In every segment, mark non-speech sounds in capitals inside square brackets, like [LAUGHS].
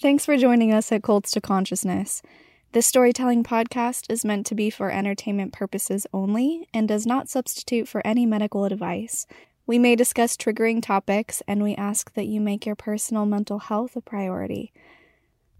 Thanks for joining us at Cults to Consciousness. This storytelling podcast is meant to be for entertainment purposes only and does not substitute for any medical advice. We may discuss triggering topics, and we ask that you make your personal mental health a priority.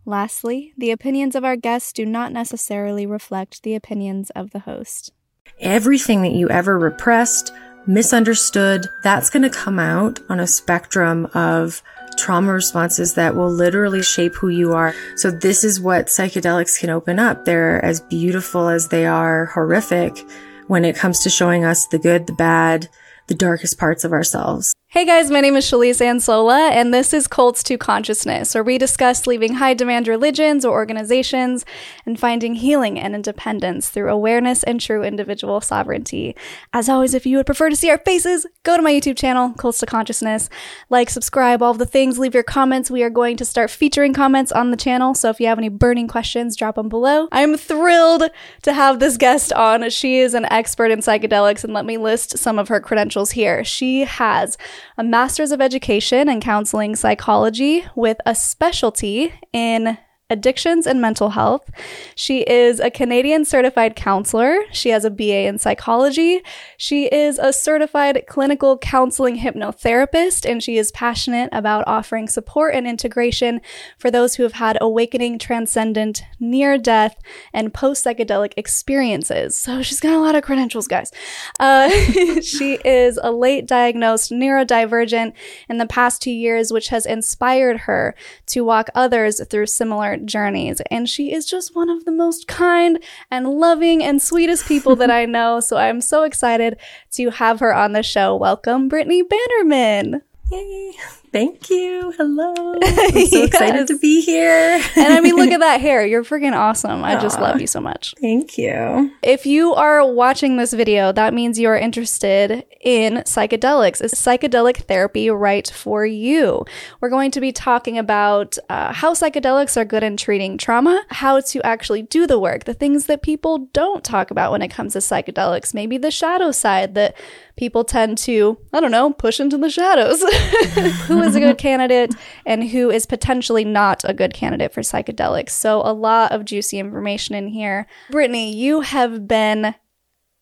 Lastly, the opinions of our guests do not necessarily reflect the opinions of the host. Everything that you ever repressed, misunderstood, that's going to come out on a spectrum of trauma responses that will literally shape who you are. So this is what psychedelics can open up. They're as beautiful as they are horrific when it comes to showing us the good, the bad, the darkest parts of ourselves. Hey guys, my name is Shelise Ansola, and this is Cults to Consciousness, where we discuss leaving high demand religions or organizations and finding healing and independence through awareness and true individual sovereignty. As always, if you would prefer to see our faces, go to my YouTube channel, Cults to Consciousness. Like, subscribe, all the things, leave your comments. We are going to start featuring comments on the channel, so if you have any burning questions, drop them below. I'm thrilled to have this guest on. She is an expert in psychedelics, and let me list some of her credentials here. She has a master's of education in counseling psychology with a specialty in addictions and mental health. She is a Canadian certified counselor. She has a BA in psychology. She is a certified clinical counseling hypnotherapist, and she is passionate about offering support and integration for those who have had awakening, transcendent, near death, and post psychedelic experiences. So she's got a lot of credentials, guys. Uh, [LAUGHS] she is a late diagnosed neurodivergent in the past two years, which has inspired her to walk others through similar journeys. And she is just one of the most kind and loving and sweetest people that [LAUGHS] I know. So I'm so excited to have her on the show. Welcome, Brittany Bannerman. Yay. Thank you. Hello. [LAUGHS] I'm so excited to be here. and I mean, look at [LAUGHS] that hair. You're freaking awesome. I just love you so much. Thank you. If you are watching this video, that means you are interested in psychedelics. Is psychedelic therapy right for you? We're going to be talking about uh, how psychedelics are good in treating trauma, how to actually do the work, the things that people don't talk about when it comes to psychedelics, maybe the shadow side that people tend to, I don't know, push into the shadows. [LAUGHS] who is a good [LAUGHS] candidate and who is potentially not a good candidate for psychedelics. So, a lot of juicy information in here. Brittany, you have been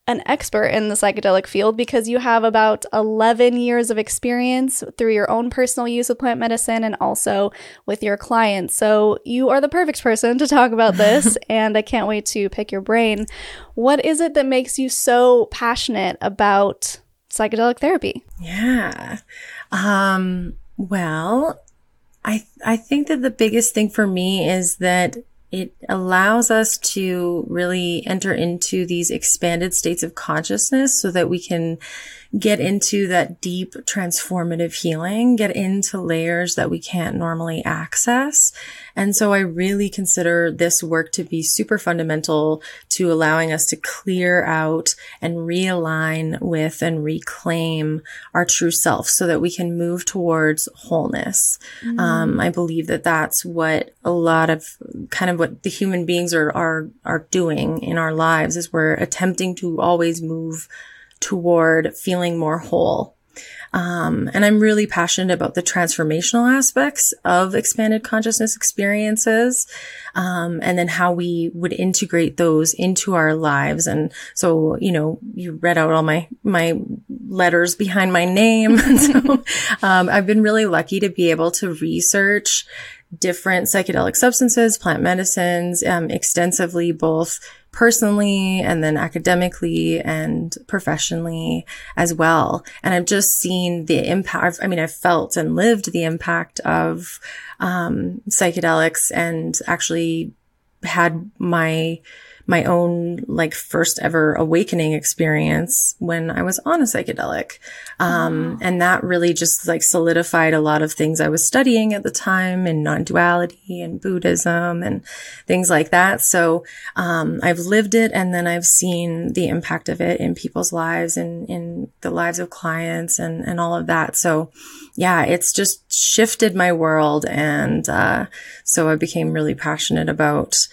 an expert in the psychedelic field because you have about 11 years of experience through your own personal use of plant medicine and also with your clients. So you are the perfect person to talk about [LAUGHS] this, and I can't wait to pick your brain. What is it that makes you so passionate about psychedelic therapy? Yeah. Um, well, I I think that the biggest thing for me is that it allows us to really enter into these expanded states of consciousness so that we can get into that deep transformative healing, get into layers that we can't normally access. And so I really consider this work to be super fundamental to allowing us to clear out and realign with and reclaim our true self so that we can move towards wholeness. Mm. Um, I believe that that's what a lot of kind of what the human beings are, are, are doing in our lives is we're attempting to always move toward feeling more whole. Um, and I'm really passionate about the transformational aspects of expanded consciousness experiences, um, and then how we would integrate those into our lives. And so, you know, you read out all my my letters behind my name. [LAUGHS] so, um, I've been really lucky to be able to research different psychedelic substances, plant medicines, um, extensively, both personally and then academically and professionally as well. And I've just seen the impact. I mean, I've felt and lived the impact of, um, psychedelics and actually had my, my own like first ever awakening experience when I was on a psychedelic. Um, wow. and that really just like solidified a lot of things I was studying at the time in non-duality and Buddhism and things like that. So, um, I've lived it and then I've seen the impact of it in people's lives and in the lives of clients and, and all of that. So yeah, it's just shifted my world. And, uh, so I became really passionate about,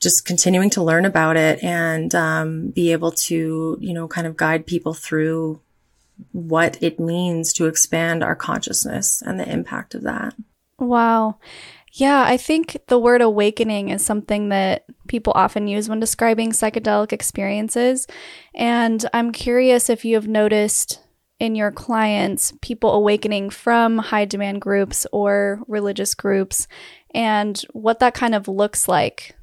just continuing to learn about it and um, be able to, you know, kind of guide people through what it means to expand our consciousness and the impact of that. Wow. Yeah, I think the word awakening is something that people often use when describing psychedelic experiences. And I'm curious if you have noticed in your clients people awakening from high demand groups or religious groups and what that kind of looks like.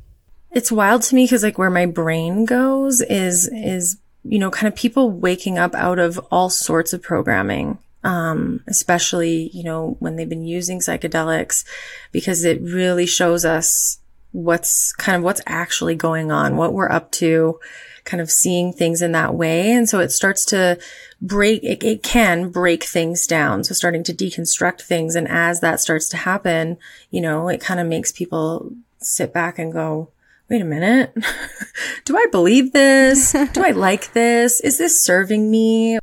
It's wild to me because like where my brain goes is is you know kind of people waking up out of all sorts of programming um, especially, you know, when they've been using psychedelics, because it really shows us what's kind of what's actually going on, what we're up to, kind of seeing things in that way. And so it starts to break, it, it can break things down. So starting to deconstruct things. And as that starts to happen, you know, it kind of makes people sit back and go, wait a minute. [LAUGHS] Do I believe this? Do I [LAUGHS] like this? Is this serving me?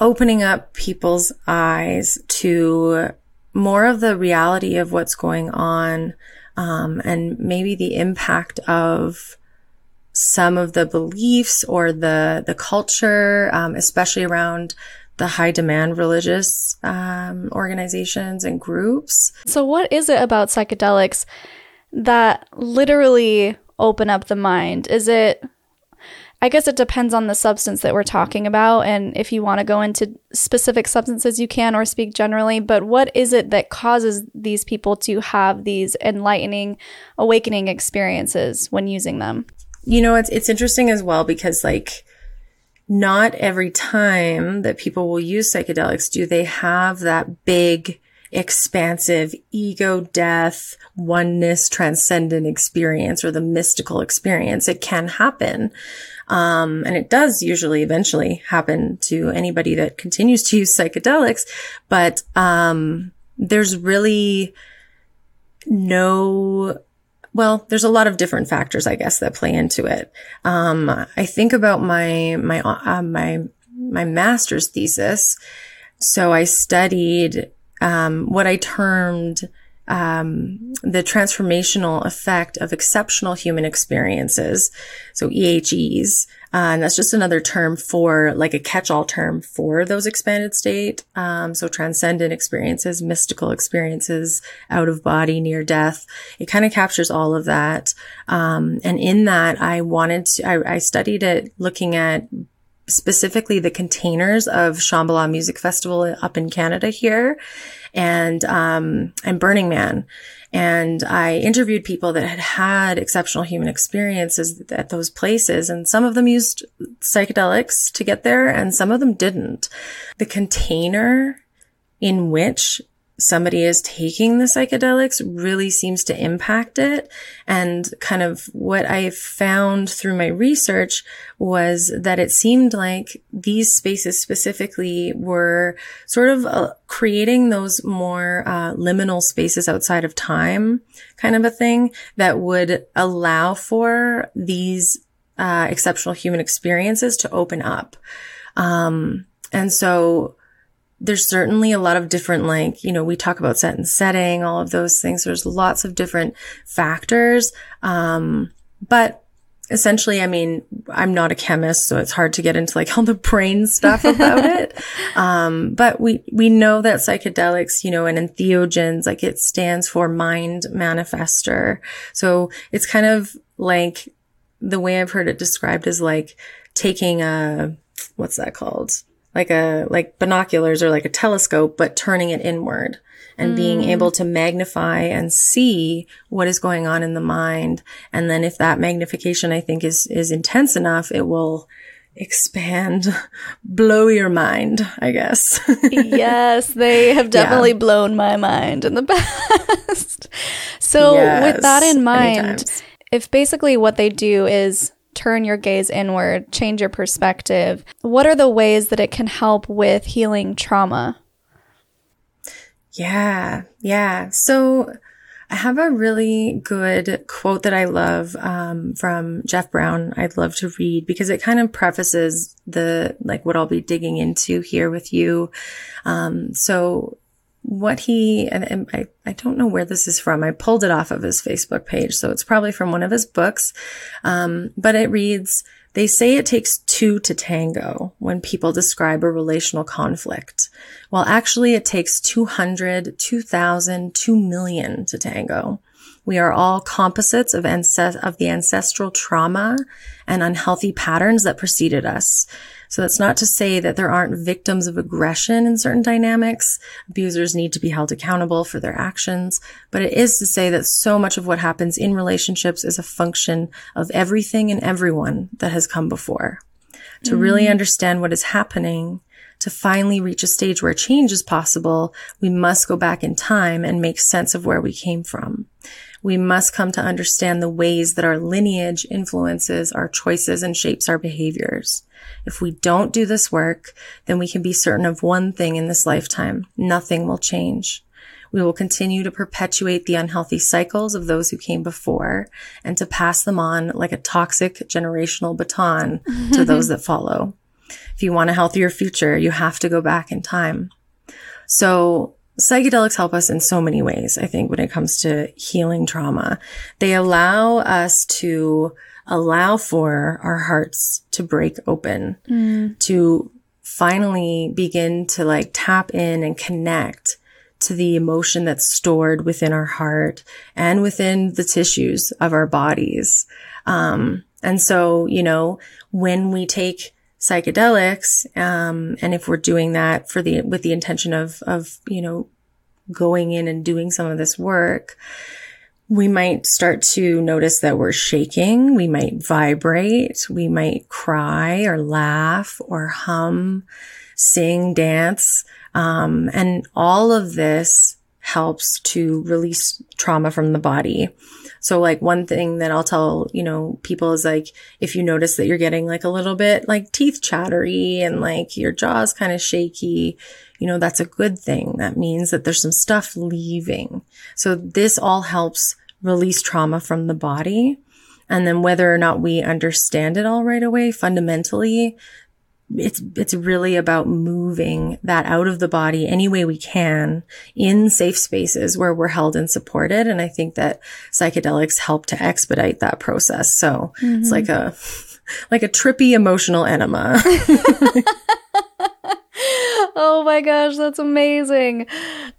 opening up people's eyes to more of the reality of what's going on, um, and maybe the impact of some of the beliefs or the the culture, um, especially around the high demand religious um, organizations and groups. So, what is it about psychedelics that literally open up the mind? Is it I guess it depends on the substance that we're talking about. And if you want to go into specific substances, you can or speak generally. But what is it that causes these people to have these enlightening, awakening experiences when using them? You know, it's, it's interesting as well because, like, not every time that people will use psychedelics do they have that big, expansive ego death, oneness, transcendent experience or the mystical experience. It can happen. Um, and it does usually eventually happen to anybody that continues to use psychedelics, but, um, there's really no well, there's a lot of different factors, I guess, that play into it. Um, I think about my my uh, my my master's thesis. So I studied um, what I termed um, the transformational effect of exceptional human experiences. So EHEs. Uh, and that's just another term for like a catch-all term for those expanded state. Um, so transcendent experiences, mystical experiences, out of body, near death. It kind of captures all of that. Um, and in that, I wanted to, I, I studied it looking at specifically the containers of Shambhala Music Festival up in Canada here and, um, and Burning Man. And I interviewed people that had had exceptional human experiences at those places. And some of them used psychedelics to get there and some of them didn't. The container in which somebody is taking the psychedelics really seems to impact it. And kind of what I found through my research was that it seemed like these spaces specifically were sort of uh, creating those more uh, liminal spaces outside of time kind of a thing that would allow for these uh, exceptional human experiences to open up. Um, and so there's certainly a lot of different, like, you know, we talk about set and setting, all of those things. There's lots of different factors. Um, but essentially, I mean, I'm not a chemist, so it's hard to get into like [LAUGHS] all the brain stuff about it. [LAUGHS] Um, but we, we know that psychedelics, you know, and entheogens, like it stands for mind manifester. So it's kind of like the way I've heard it described is like taking a, what's that called? Like a like binoculars or like a telescope, but turning it inward and mm. being able to magnify and see what is going on in the mind. And then if that magnification, I think is, is intense enough, it will expand, [LAUGHS] blow your mind, I guess. [LAUGHS] yes, they have definitely yeah. blown my mind in the [LAUGHS] past. so yes, with that in mind, if basically what they do is turn your gaze inward, change your perspective. What are the ways that it can help with healing trauma? Yeah, yeah. So I have a really good quote that I love um, from Jeff Brown. I'd love to read because it kind of prefaces the like what I'll be digging into here with you. Um, so what he and, I, I don't know where this is from. I pulled it off of his Facebook page, so it's probably from one of his books. Um, but it reads, they say it takes two to tango when people describe a relational conflict. Well, actually it takes 200, 2000, 2 million to tango. We are all composites of, ancest- of the ancestral trauma and unhealthy patterns that preceded us. So that's not to say that there aren't victims of aggression in certain dynamics. Abusers need to be held accountable for their actions, but it is to say that so much of what happens in relationships is a function of everything and everyone that has come before. To mm. really understand what is happening, to finally reach a stage where change is possible, we must go back in time and make sense of where we came from. We must come to understand the ways that our lineage influences our choices and shapes our behaviors. If we don't do this work, then we can be certain of one thing in this lifetime. Nothing will change. We will continue to perpetuate the unhealthy cycles of those who came before and to pass them on like a toxic generational baton to those [LAUGHS] that follow. If you want a healthier future, you have to go back in time. So psychedelics help us in so many ways. I think when it comes to healing trauma, they allow us to allow for our hearts to break open, mm. to finally begin to like tap in and connect to the emotion that's stored within our heart and within the tissues of our bodies. Um, and so, you know, when we take psychedelics, um, and if we're doing that for the, with the intention of, of, you know, going in and doing some of this work, we might start to notice that we're shaking. We might vibrate. We might cry or laugh or hum, sing, dance. Um, and all of this helps to release trauma from the body. So like one thing that I'll tell, you know, people is like, if you notice that you're getting like a little bit like teeth chattery and like your jaw's kind of shaky, you know, that's a good thing. That means that there's some stuff leaving. So this all helps release trauma from the body. And then whether or not we understand it all right away, fundamentally, it's, it's really about moving that out of the body any way we can in safe spaces where we're held and supported. And I think that psychedelics help to expedite that process. So mm-hmm. it's like a, [LAUGHS] like a trippy emotional enema. [LAUGHS] oh my gosh, that's amazing.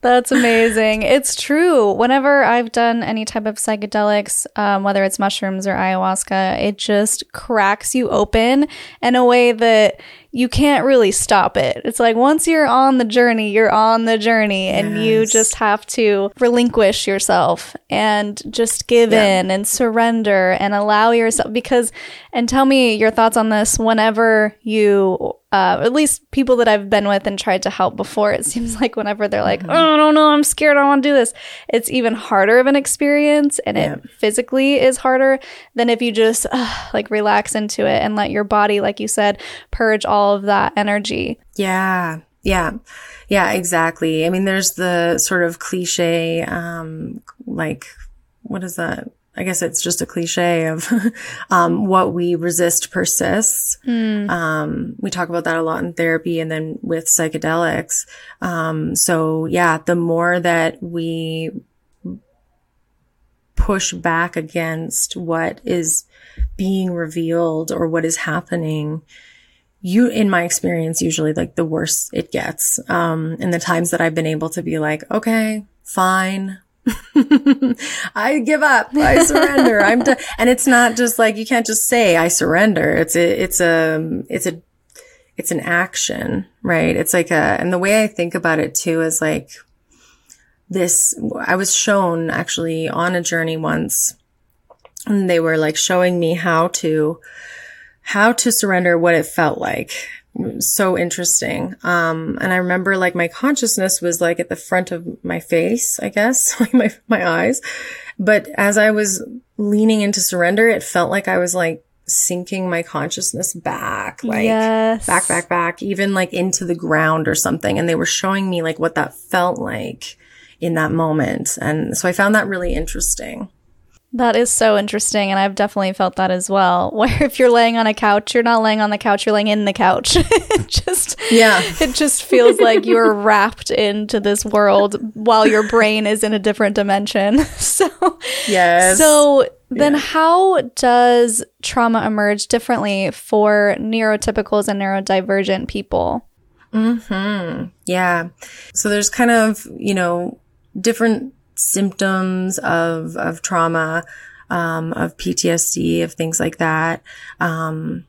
That's amazing. it's true. Whenever I've done any type of psychedelics, um, whether it's mushrooms or ayahuasca, it just cracks you open in a way that you can't really stop it. It's like once you're on the journey, you're on the journey and yes. you just have to relinquish yourself and just give yeah. in and surrender and allow yourself because and tell me your thoughts on this whenever you uh, at least people that I've been with and tried to help before, it seems [LAUGHS] like whenever they're like, mm-hmm. don't know, I'm scared, I want to do this, it's even harder of an experience and yeah. it physically is harder than if you just uh, [SIGHS] like relax into it and let your body, like you said, purge all of that energy. Yeah. Yeah. Yeah, exactly. I mean, there's the sort of cliche, um, like, what is that? I guess it's just a cliche of [LAUGHS] um, what we resist persists. Mm. Um, we talk about that a lot in therapy and then with psychedelics. Um, so yeah, the more that we push back against what is being revealed or what is happening, you, in my experience, usually like the worse it gets. Um, and the times that I've been able to be like, okay, fine, [LAUGHS] I give up. I surrender. [LAUGHS] I'm done. And it's not just like, you can't just say, I surrender. It's a, it's a, it's a, it's an action, right? It's like a, and the way I think about it too is like this, I was shown actually on a journey once and they were like showing me how to, how to surrender what it felt like so interesting. Um, and I remember like my consciousness was like at the front of my face, I guess, [LAUGHS] like my, my eyes. But as I was leaning into surrender, it felt like I was like sinking my consciousness back, like yes. back, back, back, even like into the ground or something. And they were showing me like what that felt like in that moment. And so I found that really interesting. That is so interesting. And I've definitely felt that as well. [LAUGHS] Where if you're laying on a couch, you're not laying on the couch, you're laying in the couch. [LAUGHS] it just, yeah, it just feels like you're wrapped into this world while your brain is in a different dimension. [LAUGHS] so, yes. So then yeah. how does trauma emerge differently for neurotypicals and neurodivergent people? Hmm. Yeah. So there's kind of, you know, different symptoms of, of trauma, um, of PTSD, of things like that. Um,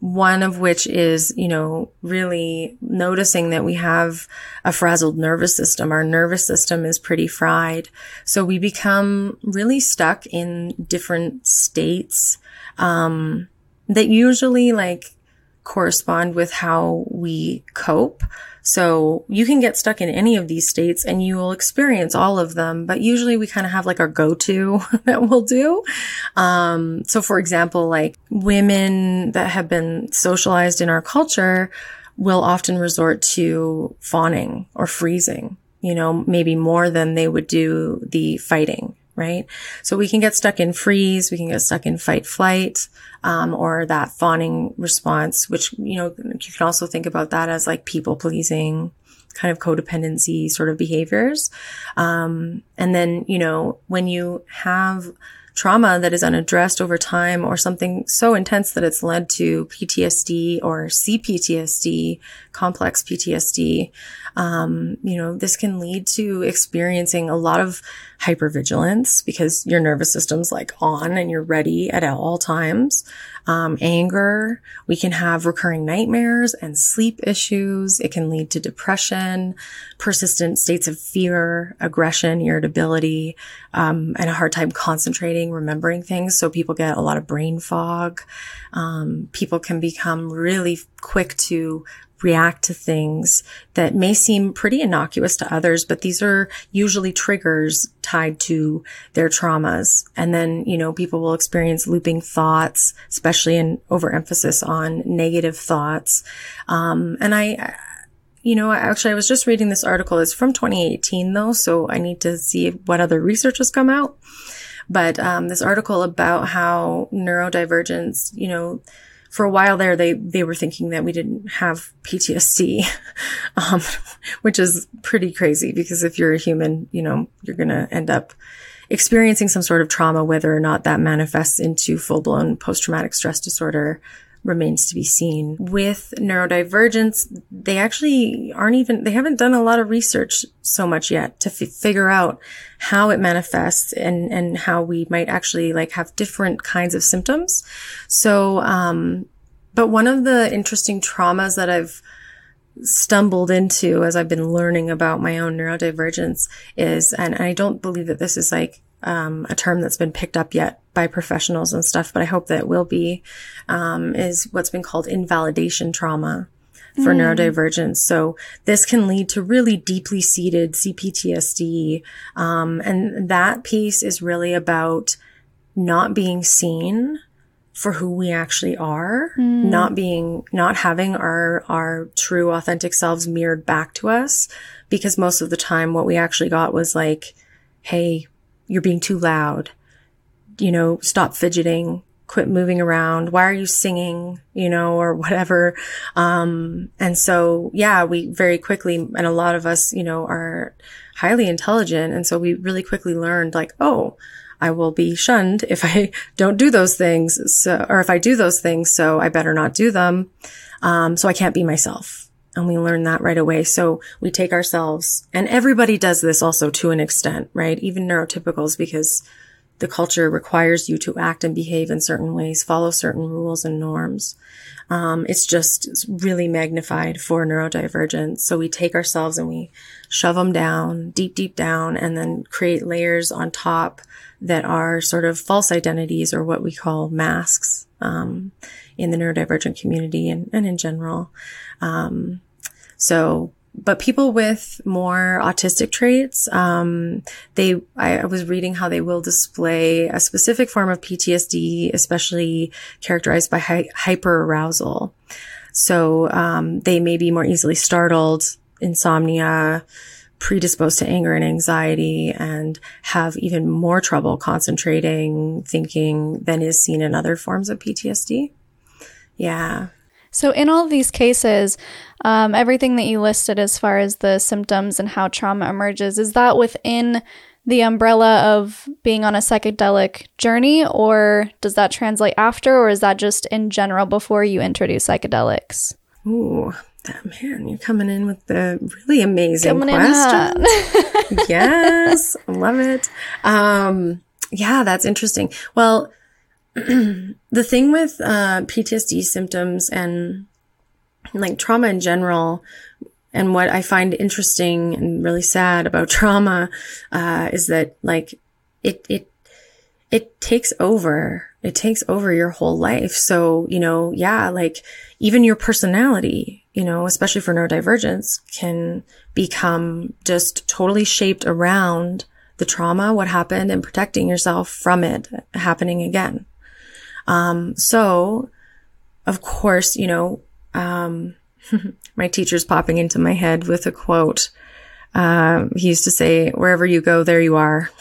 one of which is, you know, really noticing that we have a frazzled nervous system. Our nervous system is pretty fried. So we become really stuck in different states, um, that usually like correspond with how we cope. So you can get stuck in any of these states and you will experience all of them, but usually we kind of have like our go-to [LAUGHS] that we'll do. Um, so for example, like women that have been socialized in our culture will often resort to fawning or freezing, you know, maybe more than they would do the fighting right? So we can get stuck in freeze, we can get stuck in fight flight, um, or that fawning response, which, you know, you can also think about that as like people pleasing kind of codependency sort of behaviors. Um, and then, you know, when you have trauma that is unaddressed over time or something so intense that it's led to PTSD or CPTSD, complex PTSD, um, you know, this can lead to experiencing a lot of hypervigilance because your nervous system's like on and you're ready at all times. Um, anger. We can have recurring nightmares and sleep issues. It can lead to depression, persistent states of fear, aggression, irritability, um, and a hard time concentrating, remembering things. So people get a lot of brain fog. Um, people can become really quick to react to things that may seem pretty innocuous to others, but these are usually triggers tied to their traumas. And then, you know, people will experience looping thoughts, especially in overemphasis on negative thoughts. Um, and I, you know, actually, I was just reading this article. It's from 2018 though, so I need to see what other research has come out. But um, this article about how neurodivergence, you know, for a while there, they, they were thinking that we didn't have PTSD, [LAUGHS] um, which is pretty crazy because if you're a human, you know, you're going to end up experiencing some sort of trauma, whether or not that manifests into full blown post traumatic stress disorder remains to be seen. With neurodivergence, they actually aren't even, they haven't done a lot of research so much yet to f- figure out how it manifests and, and how we might actually like have different kinds of symptoms. So, um, but one of the interesting traumas that I've stumbled into as I've been learning about my own neurodivergence is, and I don't believe that this is like um, a term that's been picked up yet by professionals and stuff, but I hope that it will be, um, is what's been called invalidation trauma for mm. neurodivergence. So this can lead to really deeply seated CPTSD. Um, and that piece is really about not being seen for who we actually are, mm. not being, not having our, our true authentic selves mirrored back to us. Because most of the time what we actually got was like, Hey, you're being too loud. You know, stop fidgeting, quit moving around. Why are you singing? You know, or whatever. Um, and so, yeah, we very quickly, and a lot of us, you know, are highly intelligent. And so we really quickly learned like, oh, I will be shunned if I [LAUGHS] don't do those things. So, or if I do those things, so I better not do them. Um, so I can't be myself. And we learn that right away. So we take ourselves and everybody does this also to an extent, right? Even neurotypicals because the culture requires you to act and behave in certain ways, follow certain rules and norms. Um, it's just really magnified for neurodivergence. So we take ourselves and we shove them down, deep, deep down, and then create layers on top that are sort of false identities or what we call masks um, in the neurodivergent community and, and in general. Um, so, but people with more autistic traits, um, they, I, I, was reading how they will display a specific form of PTSD, especially characterized by hy- hyperarousal. So, um, they may be more easily startled, insomnia, predisposed to anger and anxiety and have even more trouble concentrating, thinking than is seen in other forms of PTSD. Yeah. So, in all of these cases, um, everything that you listed as far as the symptoms and how trauma emerges, is that within the umbrella of being on a psychedelic journey, or does that translate after, or is that just in general before you introduce psychedelics? Ooh, that man, you're coming in with the really amazing Coming in questions. [LAUGHS] yes, I love it. Um, yeah, that's interesting. Well, [CLEARS THROAT] the thing with uh, PTSD symptoms and like trauma in general, and what I find interesting and really sad about [LAUGHS] trauma uh, is that like it it it takes over. It takes over your whole life. So you know, yeah, like even your personality, you know, especially for neurodivergence, can become just totally shaped around the trauma, what happened, and protecting yourself from it happening again. Um, so, of course, you know, um, [LAUGHS] my teacher's popping into my head with a quote. Um, he used to say, wherever you go, there you are. [LAUGHS]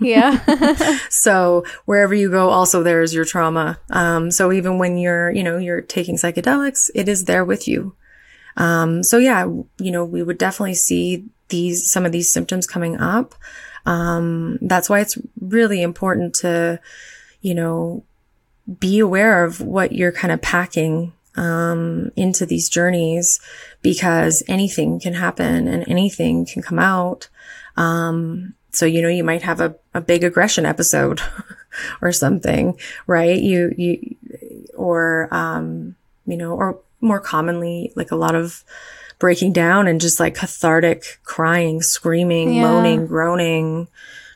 Yeah. [LAUGHS] so wherever you go, also there is your trauma. Um, so even when you're, you know, you're taking psychedelics, it is there with you. Um, so yeah, you know, we would definitely see these, some of these symptoms coming up. Um, that's why it's really important to, you know, be aware of what you're kind of packing um, into these journeys because anything can happen and anything can come out. Um, so, you know, you might have a, a big aggression episode [LAUGHS] or something, right? You, you, or, um, you know, or more commonly, like a lot of breaking down and just like cathartic crying, screaming, yeah. moaning, groaning,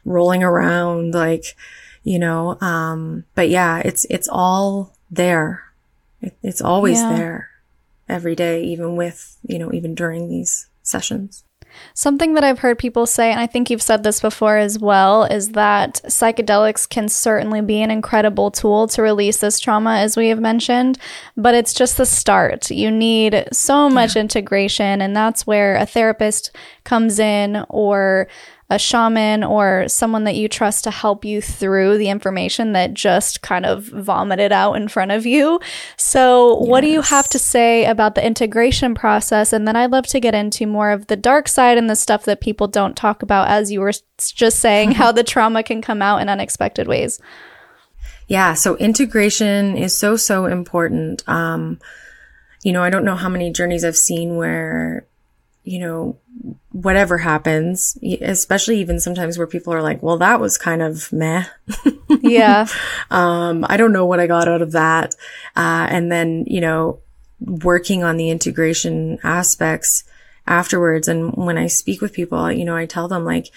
rolling around, like, you know, um, but yeah, it's, it's all there it, it's always yeah. there every day, even with, you know, even during these sessions. Something that I've heard people say, and I think you've said this before as well, is that psychedelics can certainly be an incredible tool to release this trauma, as we have mentioned, but it's just the start. You need so much yeah. integration, and that's where a therapist comes in or a shaman or someone that you trust to help you through the information that just kind of vomited out in front of you. So, yes. what do you have to say about the integration process? And then I'd love to get into more of the dark side and the stuff that people don't talk about, as you were just saying, how the trauma can come out in unexpected ways. Yeah, so integration is so, so important. Um, you know, I don't know how many journeys I've seen where you know, whatever happens, especially even sometimes where people are like, well, that was kind of meh. [LAUGHS] Yeah. um, I don't know what I got out of that. Uh, and then, you know, working on the integration aspects afterwards. And when I speak with people, you know, I tell them like,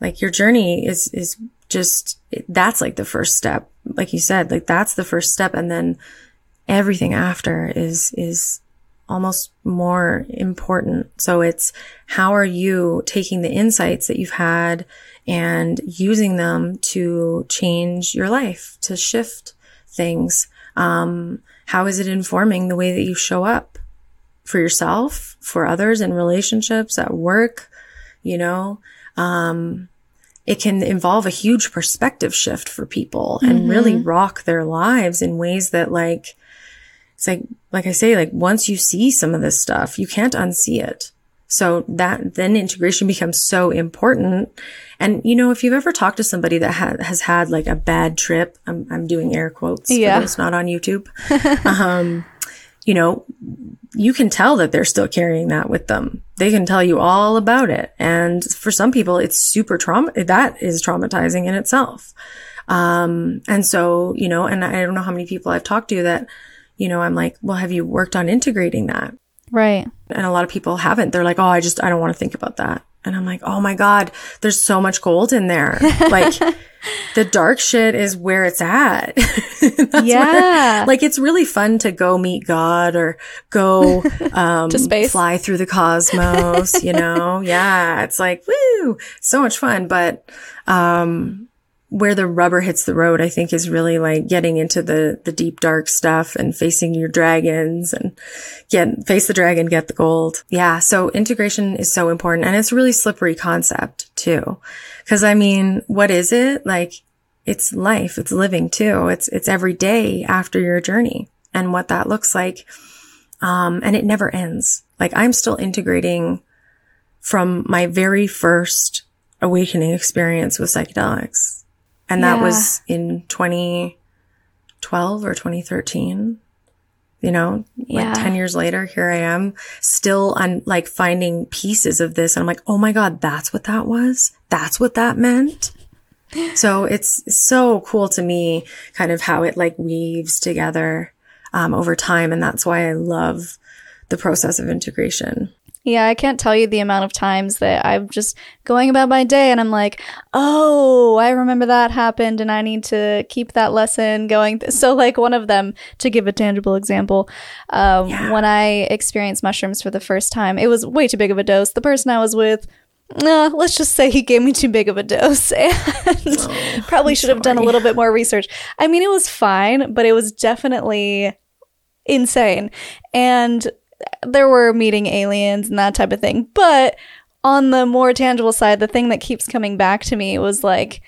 like your journey is, is just, that's like the first step. Like you said, like that's the first step. And then everything after is, is almost more important. So it's how are you taking the insights that you've had and using them to change your life, to shift things? Um, how is it informing the way that you show up for yourself, for others in relationships, at work? You know, um, it can involve a huge perspective shift for people mm-hmm. and really rock their lives in ways that like it's like, like I say, like once you see some of this stuff, you can't unsee it. So that then integration becomes so important. And you know, if you've ever talked to somebody that ha- has had like a bad trip, I'm, I'm doing air quotes. Yeah. It's not on YouTube. [LAUGHS] um, you know, you can tell that they're still carrying that with them. They can tell you all about it. And for some people, it's super trauma. That is traumatizing in itself. Um, and so, you know, and I don't know how many people I've talked to that you know, I'm like, well, have you worked on integrating that? Right. And a lot of people haven't. They're like, oh, I just, I don't want to think about that. And I'm like, oh my God, there's so much gold in there. [LAUGHS] Like the dark shit is where it's at. [LAUGHS] yeah. Where, like it's really fun to go meet God or go, [LAUGHS] um, to space, fly through the cosmos, you know? yeah. It's like, woo, so much fun. But, um, where the rubber hits the road, I think is really like getting into the, the deep dark stuff and facing your dragons and get, face the dragon, get the gold. Yeah. So integration is so important and it's a really slippery concept too. Cause I mean, what is it? Like it's life. It's living too. It's, it's every day after your journey and what that looks like. Um, and it never ends. Like I'm still integrating from my very first awakening experience with psychedelics and that yeah. was in 2012 or 2013. you know, Yeah. like 10 years later, here I am still on like finding pieces of this. And I'm like, oh my God, that's what that was. That's what that meant. So it's so cool to me, kind of how it like weaves together, um, over time. And that's why I love the process of integration. Yeah, I can't tell you the amount of times that I'm just going about my day and I'm like, oh, I remember that happened and I need to keep that lesson going. [LAUGHS] So, like, one of them, to give a tangible example, um, Yeah. when I experienced mushrooms for the first time, it was way too big of a dose. The person I was with, uh, let's just say he gave me too big of a dose [LAUGHS] and [LAUGHS] probably should have done a little bit more research. I mean, it was fine, but it was definitely insane. And there were meeting aliens and that type of thing. But on the more tangible side, the thing that keeps coming back to me was like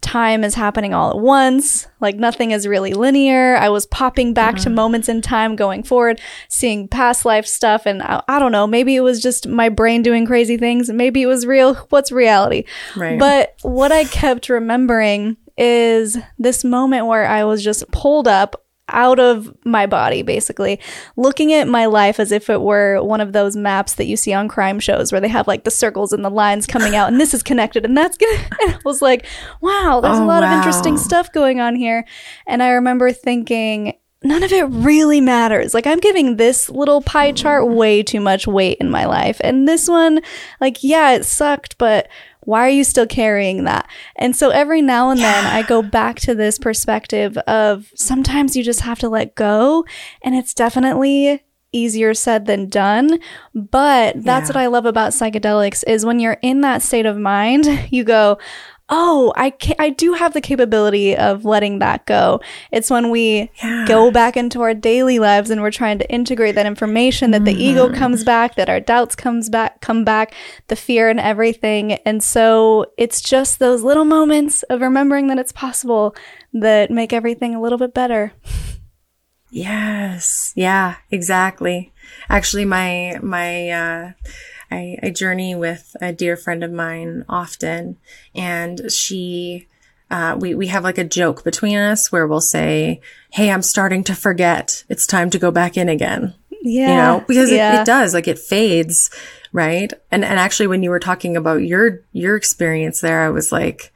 time is happening all at once. Like nothing is really linear. I was popping back to mm-hmm. moments in time going forward, seeing past life stuff. And I, I don't know, maybe it was just my brain doing crazy things. Maybe it was real. [LAUGHS] What's reality? Right. But what I kept remembering is this moment where I was just pulled up out of my body, basically, looking at my life as if it were one of those maps that you see on crime shows where they have like the circles and the lines coming out, and this is connected, and that's gonna. [LAUGHS] And I was like, wow, there's a Oh, lot of interesting stuff going on here. And I remember thinking, none of it really matters. Like I'm giving this little pie chart way too much weight in my life. And this one, like, yeah, it sucked, but why are you still carrying that? And so every now and then I go back to this perspective of sometimes you just have to let go. And it's definitely easier said than done. But that's Yeah. what I love about psychedelics is when you're in that state of mind, you go, oh, I ca- I do have the capability of letting that go. It's when we Yeah. go back into our daily lives and we're trying to integrate that information that the ego comes back, that our doubts comes back, come back, the fear and everything. And so it's just those little moments of remembering that it's possible that make everything a little bit better. Yes. Yeah, exactly. Actually, my, my, uh, I, I journey with a dear friend of mine often and she, uh, we, we have like a joke between us where we'll say, Hey, I'm starting to forget. It's time to go back in again. Yeah. You know, because yeah. it, it does, like it fades. Right. And, and actually when you were talking about your, your experience there, I was like,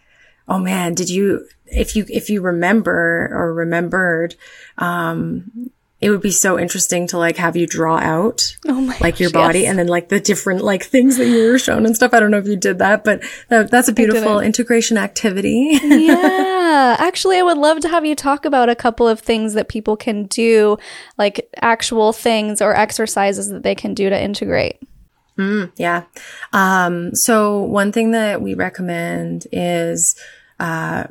Oh man, did you, if you, if you remember or remembered, um, it would be so interesting to like have you draw out oh my like your gosh, body yes. and then like the different like things that you were shown and stuff. I don't know if you did that, but that, that's a beautiful integration activity. [LAUGHS] yeah. Actually, I would love to have you talk about a couple of things that people can do, like actual things or exercises that they can do to integrate. Yeah. Um, so one thing that we recommend is, uh,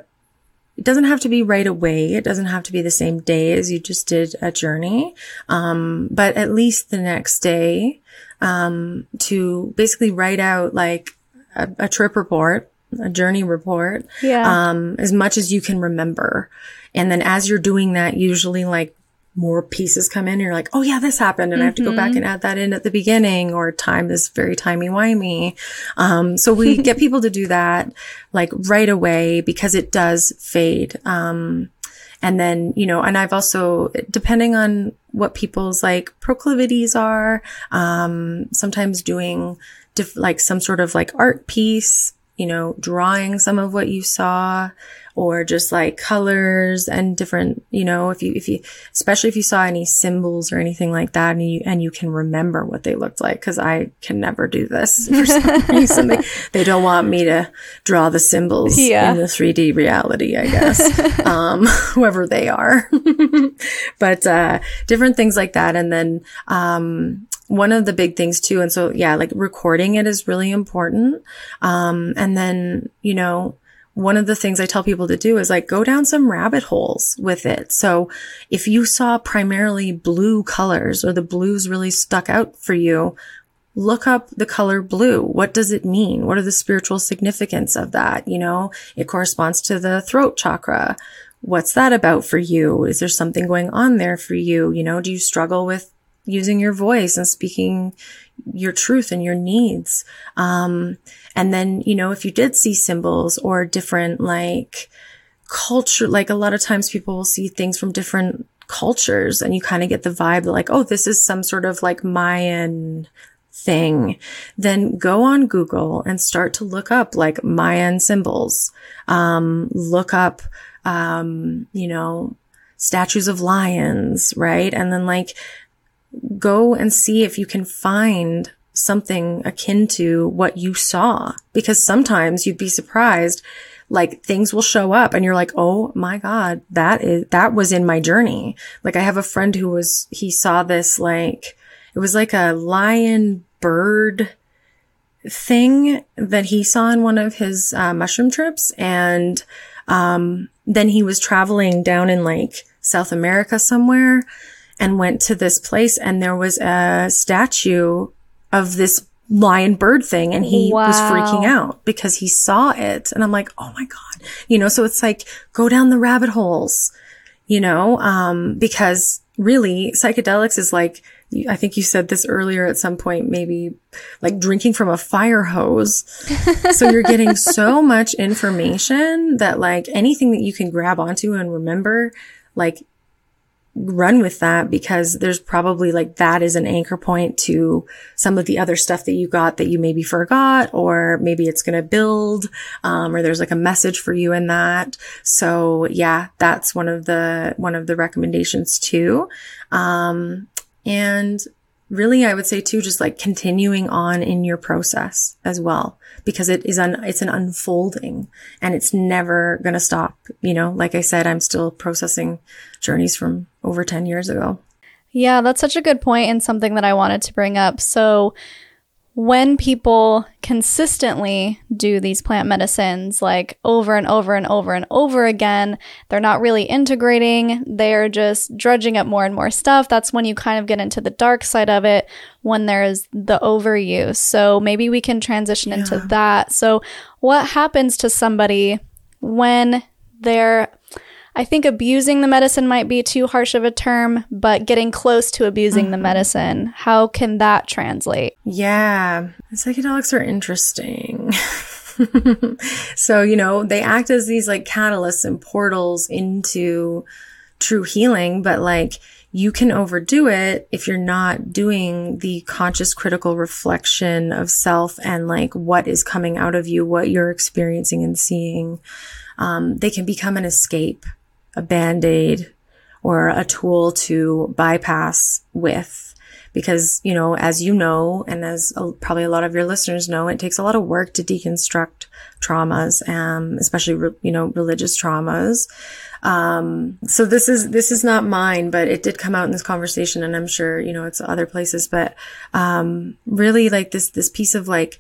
it doesn't have to be right away. It doesn't have to be the same day as you just did a journey. Um, but at least the next day, um, to basically write out like a, a trip report, a journey report, Yeah. um, as much as you can remember. And then as you're doing that, usually like more pieces come in and you're like, oh yeah, this happened. And I have to go back and add that in at the beginning or time is very timey-wimey. Um, so we get [LAUGHS] people to do that like right away because it does fade. Um, and then, you know, and I've also, depending on what people's like proclivities are, um, sometimes doing diff- like some sort of like art piece, you know, drawing some of what you saw or just like colors and different, you know, if you, if you, especially if you saw any symbols or anything like that and you, and you can remember what they looked like. Cause I can never do this [LAUGHS] for some [LAUGHS] reason. They, they don't want me to draw the symbols Yeah. in the 3D reality, I guess. [LAUGHS] um, whoever they are. but, uh, different things like that. And then, um, one of the big things too. And so, yeah, like recording it is really important. Um, and then, you know, one of the things I tell people to do is like go down some rabbit holes with it. So if you saw primarily blue colors or the blues really stuck out for you, look up the color blue. What does it mean? What are the spiritual significance of that? You know, it corresponds to the throat chakra. What's that about for you? Is there something going on there for you? You know, do you struggle with using your voice and speaking your truth and your needs? Um, and then, you know, if you did see symbols or different like culture, like a lot of times people will see things from different cultures and you kind of get the vibe like, oh, this is some sort of like Mayan thing, then go on Google and start to look up like Mayan symbols. Um, look up, um, you know, statues of lions, right? And then like go and see if you can find something akin to what you saw because sometimes you'd be surprised like things will show up and you're like, Oh my God, that is, that was in my journey. Like I have a friend who was, he saw this like, it was like a lion bird thing that he saw in one of his uh, mushroom trips. And, um, then he was traveling down in like South America somewhere and went to this place and there was a statue of this lion bird thing and he wow. was freaking out because he saw it and I'm like, "Oh my god." You know, so it's like go down the rabbit holes, you know, um because really psychedelics is like I think you said this earlier at some point, maybe like drinking from a fire hose. [LAUGHS] so you're getting so much information that like anything that you can grab onto and remember, like run with that because there's probably like that is an anchor point to some of the other stuff that you got that you maybe forgot or maybe it's going to build um, or there's like a message for you in that. So yeah that's one of the one of the recommendations too. Um, and really i would say too just like continuing on in your process as well because it is un- it's an unfolding and it's never going to stop you know? Like i said i'm still processing journeys from over 10 years ago. Yeah that's such a good point and something that i wanted to bring up. So when people consistently do these plant medicines like over and over and over and over again, they're not really integrating. They're just drudging up more and more stuff. That's when you kind of get into the dark side of it when there's the overuse. So maybe we can transition yeah. into that. So, what happens to somebody when they're I think abusing the medicine might be too harsh of a term, but getting close to abusing mm-hmm. the medicine, how can that translate? Yeah, psychedelics are interesting. [LAUGHS] so, you know, they act as these like catalysts and portals into true healing, but like you can overdo it if you're not doing the conscious critical reflection of self and like what is coming out of you, what you're experiencing and seeing. Um, they can become an escape a band-aid or a tool to bypass with. Because you know as you know and as a, probably a lot of your listeners know it takes a lot of work to deconstruct traumas um, especially re, you know religious traumas. Um, so this is this is not mine but it did come out in this conversation and i'm sure you know it's other places. But um, really like this this piece of like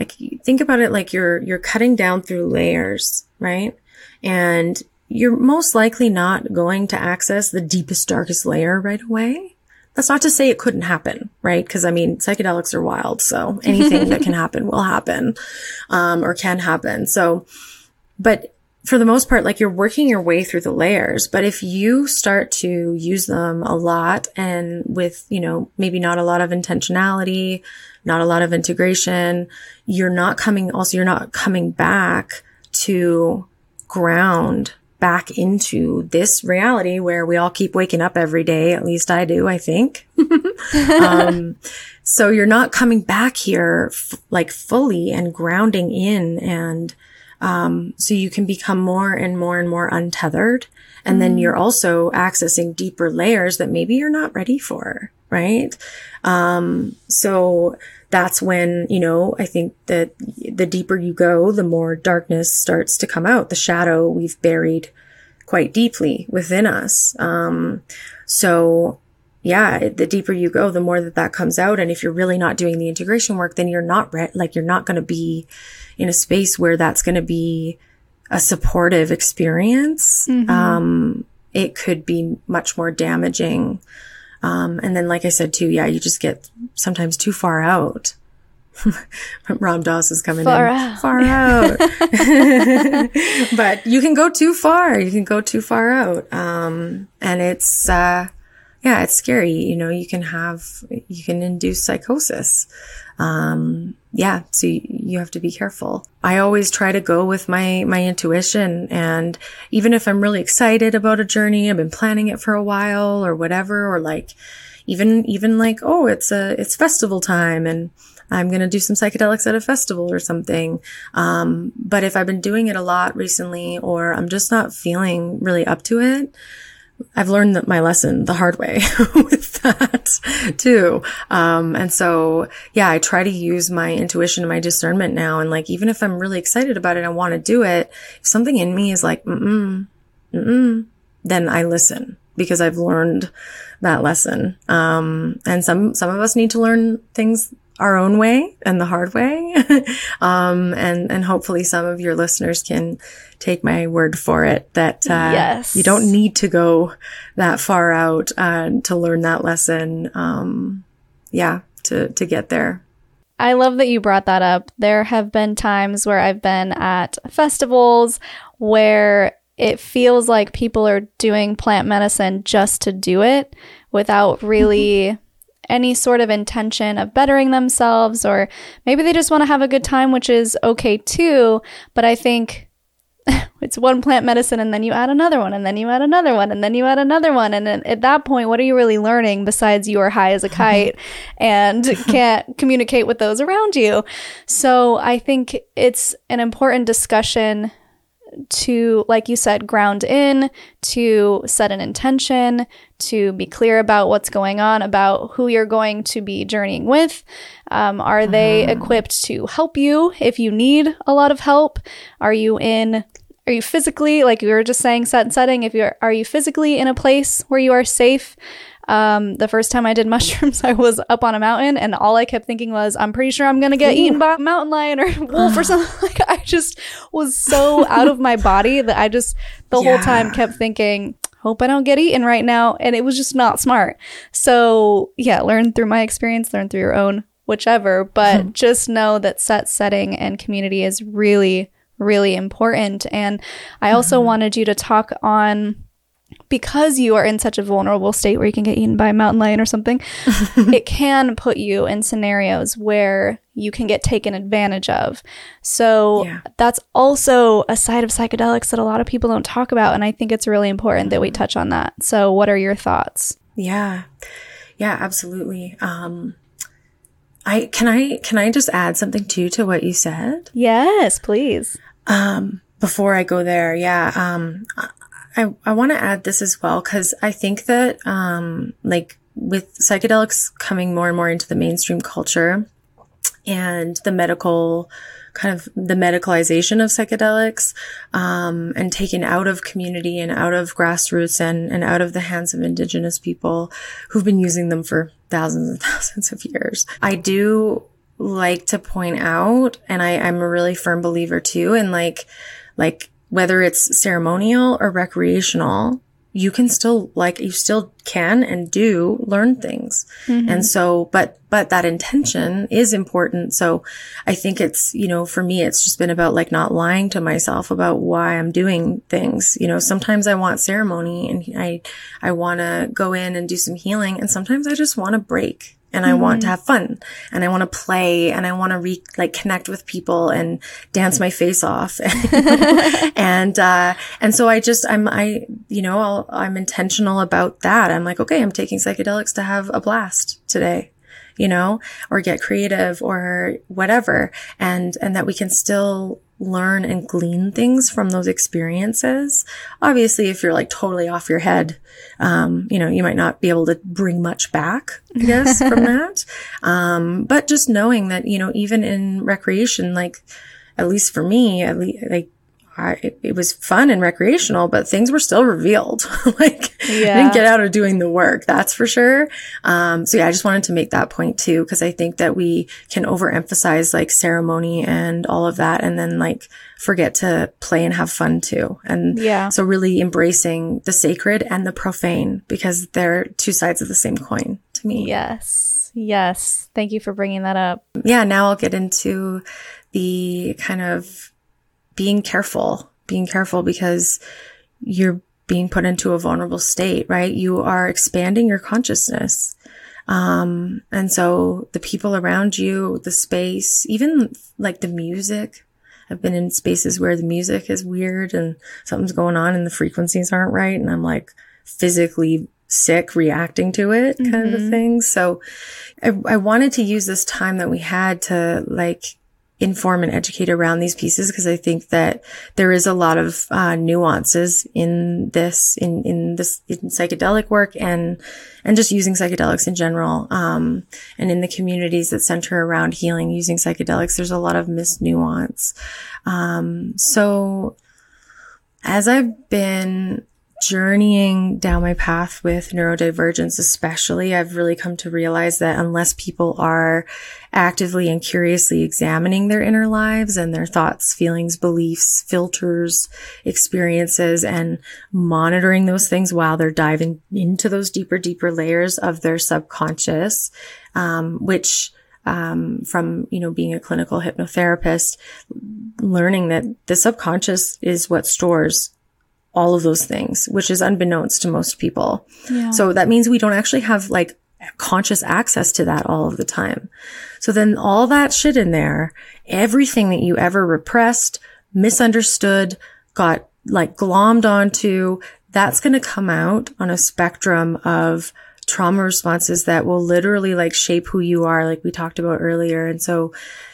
like think about it like you're you're cutting down through layers right? And you're most likely not going to access the deepest, darkest layer right away. That's not to say it couldn't happen, right? Because I mean, psychedelics are wild, so [LAUGHS] anything that can happen will happen, um, or can happen. So, but for the most part, like you're working your way through the layers. But if you start to use them a lot and with, you know, maybe not a lot of intentionality, not a lot of integration, you're not coming, also, you're not coming back to ground back into this reality where we all keep waking up every day. At least I do, I think. [LAUGHS] um, so you're not coming back here f- like fully and grounding in and, um, so you can become more and more and more untethered. And mm. then you're also accessing deeper layers that maybe you're not ready for. Right. Um, so, that's when, you know, I think that the deeper you go, the more darkness starts to come out. The shadow we've buried quite deeply within us. Um, so yeah, the deeper you go, the more that that comes out. And if you're really not doing the integration work, then you're not re- like, you're not going to be in a space where that's going to be a supportive experience. Mm-hmm. Um, it could be much more damaging. Um, and then, like I said too, yeah, you just get sometimes too far out. [LAUGHS] Ram Dass is coming far in. Out. Far out. [LAUGHS] but you can go too far. You can go too far out. Um, and it's, uh, yeah, it's scary. You know, you can have, you can induce psychosis. Um, yeah, so you, have to be careful. I always try to go with my, my intuition. And even if I'm really excited about a journey, I've been planning it for a while or whatever, or like, even, even like, oh, it's a, it's festival time and I'm going to do some psychedelics at a festival or something. Um, but if I've been doing it a lot recently or I'm just not feeling really up to it, I've learned that my lesson the hard way [LAUGHS] with that too. Um, and so, yeah, I try to use my intuition and my discernment now. And like, even if I'm really excited about it, I want to do it. If something in me is like, mm-mm, mm-mm, then I listen because I've learned that lesson. Um, and some, some of us need to learn things our own way and the hard way. [LAUGHS] um, and, and hopefully some of your listeners can take my word for it that, uh, yes. you don't need to go that far out, uh, to learn that lesson. Um, yeah, to, to get there. I love that you brought that up. There have been times where I've been at festivals where it feels like people are doing plant medicine just to do it without really [LAUGHS] any sort of intention of bettering themselves, or maybe they just want to have a good time, which is okay too. But I think [LAUGHS] it's one plant medicine and then you add another one and then you add another one and then you add another one and then at that point what are you really learning besides you are high as a kite [LAUGHS] and can't communicate with those around you so i think it's an important discussion to, like you said, ground in, to set an intention, to be clear about what's going on, about who you're going to be journeying with. Um, are mm-hmm. they equipped to help you if you need a lot of help? Are you in are you physically like you were just saying set and setting if you're are you physically in a place where you are safe um, the first time I did [LAUGHS] mushrooms, I was up on a mountain, and all I kept thinking was, "I'm pretty sure I'm gonna get Ooh. eaten by a mountain lion or [LAUGHS] wolf or something." [LAUGHS] Like I just was so out of my body that I just the yeah. whole time kept thinking, "Hope I don't get eaten right now," and it was just not smart. So yeah, learn through my experience, learn through your own, whichever. But just know that set setting and community is really, really important. And I also mm-hmm. wanted you to talk on because you are in such a vulnerable state where you can get eaten by a mountain lion or something, [LAUGHS] it can put you in scenarios where you can get taken advantage of. So yeah. that's also a side of psychedelics that a lot of people don't talk about. And I think it's really important that we touch on that. So, what are your thoughts? Yeah. Yeah, absolutely. Um, I can I can I just add something too to what you said? Yes, please. Um, before I go there, yeah. Um, I, I want to add this as well because I think that, um, like with psychedelics coming more and more into the mainstream culture and the medical kind of the medicalization of psychedelics, um, and taken out of community and out of grassroots and, and out of the hands of indigenous people who've been using them for thousands and [LAUGHS] thousands of years. I do like to point out, and I, I'm a really firm believer too, in like, like whether it's ceremonial or recreational, you can still like you still can and do learn things. Mm-hmm. And so but but that intention is important. So I think it's, you know, for me it's just been about like not lying to myself about why I'm doing things. You know, sometimes I want ceremony and I I want to go in and do some healing and sometimes I just want to break and I mm-hmm. want to mm-hmm. have fun and I want to play and I want to re like connect with people and dance my face off. [LAUGHS] and, uh, and so I just, I'm, I, you know, i am intentional about that. I'm like, okay, I'm taking psychedelics to have a blast today, you know, or get creative or whatever. And, and that we can still learn and glean things from those experiences. Obviously, if you're like totally off your head, um, you know, you might not be able to bring much back, I guess, [LAUGHS] from that. Um, but just knowing that, you know, even in recreation, like, at least for me, at least, like, I, it, it, was fun and recreational, but things were still revealed. [LAUGHS] like, yeah. I didn't get out of doing the work. That's for sure. Um, so yeah, I just wanted to make that point too, because I think that we can overemphasize like ceremony and all of that, and then like forget to play and have fun too. And yeah, so really embracing the sacred and the profane because they're two sides of the same coin to me. Yes. Yes. Thank you for bringing that up. Yeah. Now I'll get into the kind of being careful, being careful because you're being put into a vulnerable state, right? You are expanding your consciousness. Um, and so the people around you, the space, even like the music, I've been in spaces where the music is weird and something's going on and the frequencies aren't right. And I'm like physically sick reacting to it kind mm-hmm. of thing. So I, I wanted to use this time that we had to like inform and educate around these pieces because I think that there is a lot of uh, nuances in this, in in this in psychedelic work and and just using psychedelics in general. Um, and in the communities that center around healing using psychedelics, there's a lot of misnuance. Um, so as I've been journeying down my path with neurodivergence, especially, I've really come to realize that unless people are actively and curiously examining their inner lives and their thoughts, feelings, beliefs, filters, experiences, and monitoring those things while they're diving into those deeper, deeper layers of their subconscious, um, which um, from you know being a clinical hypnotherapist, learning that the subconscious is what stores all of those things, which is unbeknownst to most people. Yeah. So that means we don't actually have like conscious access to that all of the time. So then all that shit in there, everything that you ever repressed, misunderstood, got like glommed onto, that's going to come out on a spectrum of trauma responses that will literally like shape who you are, like we talked about earlier. And so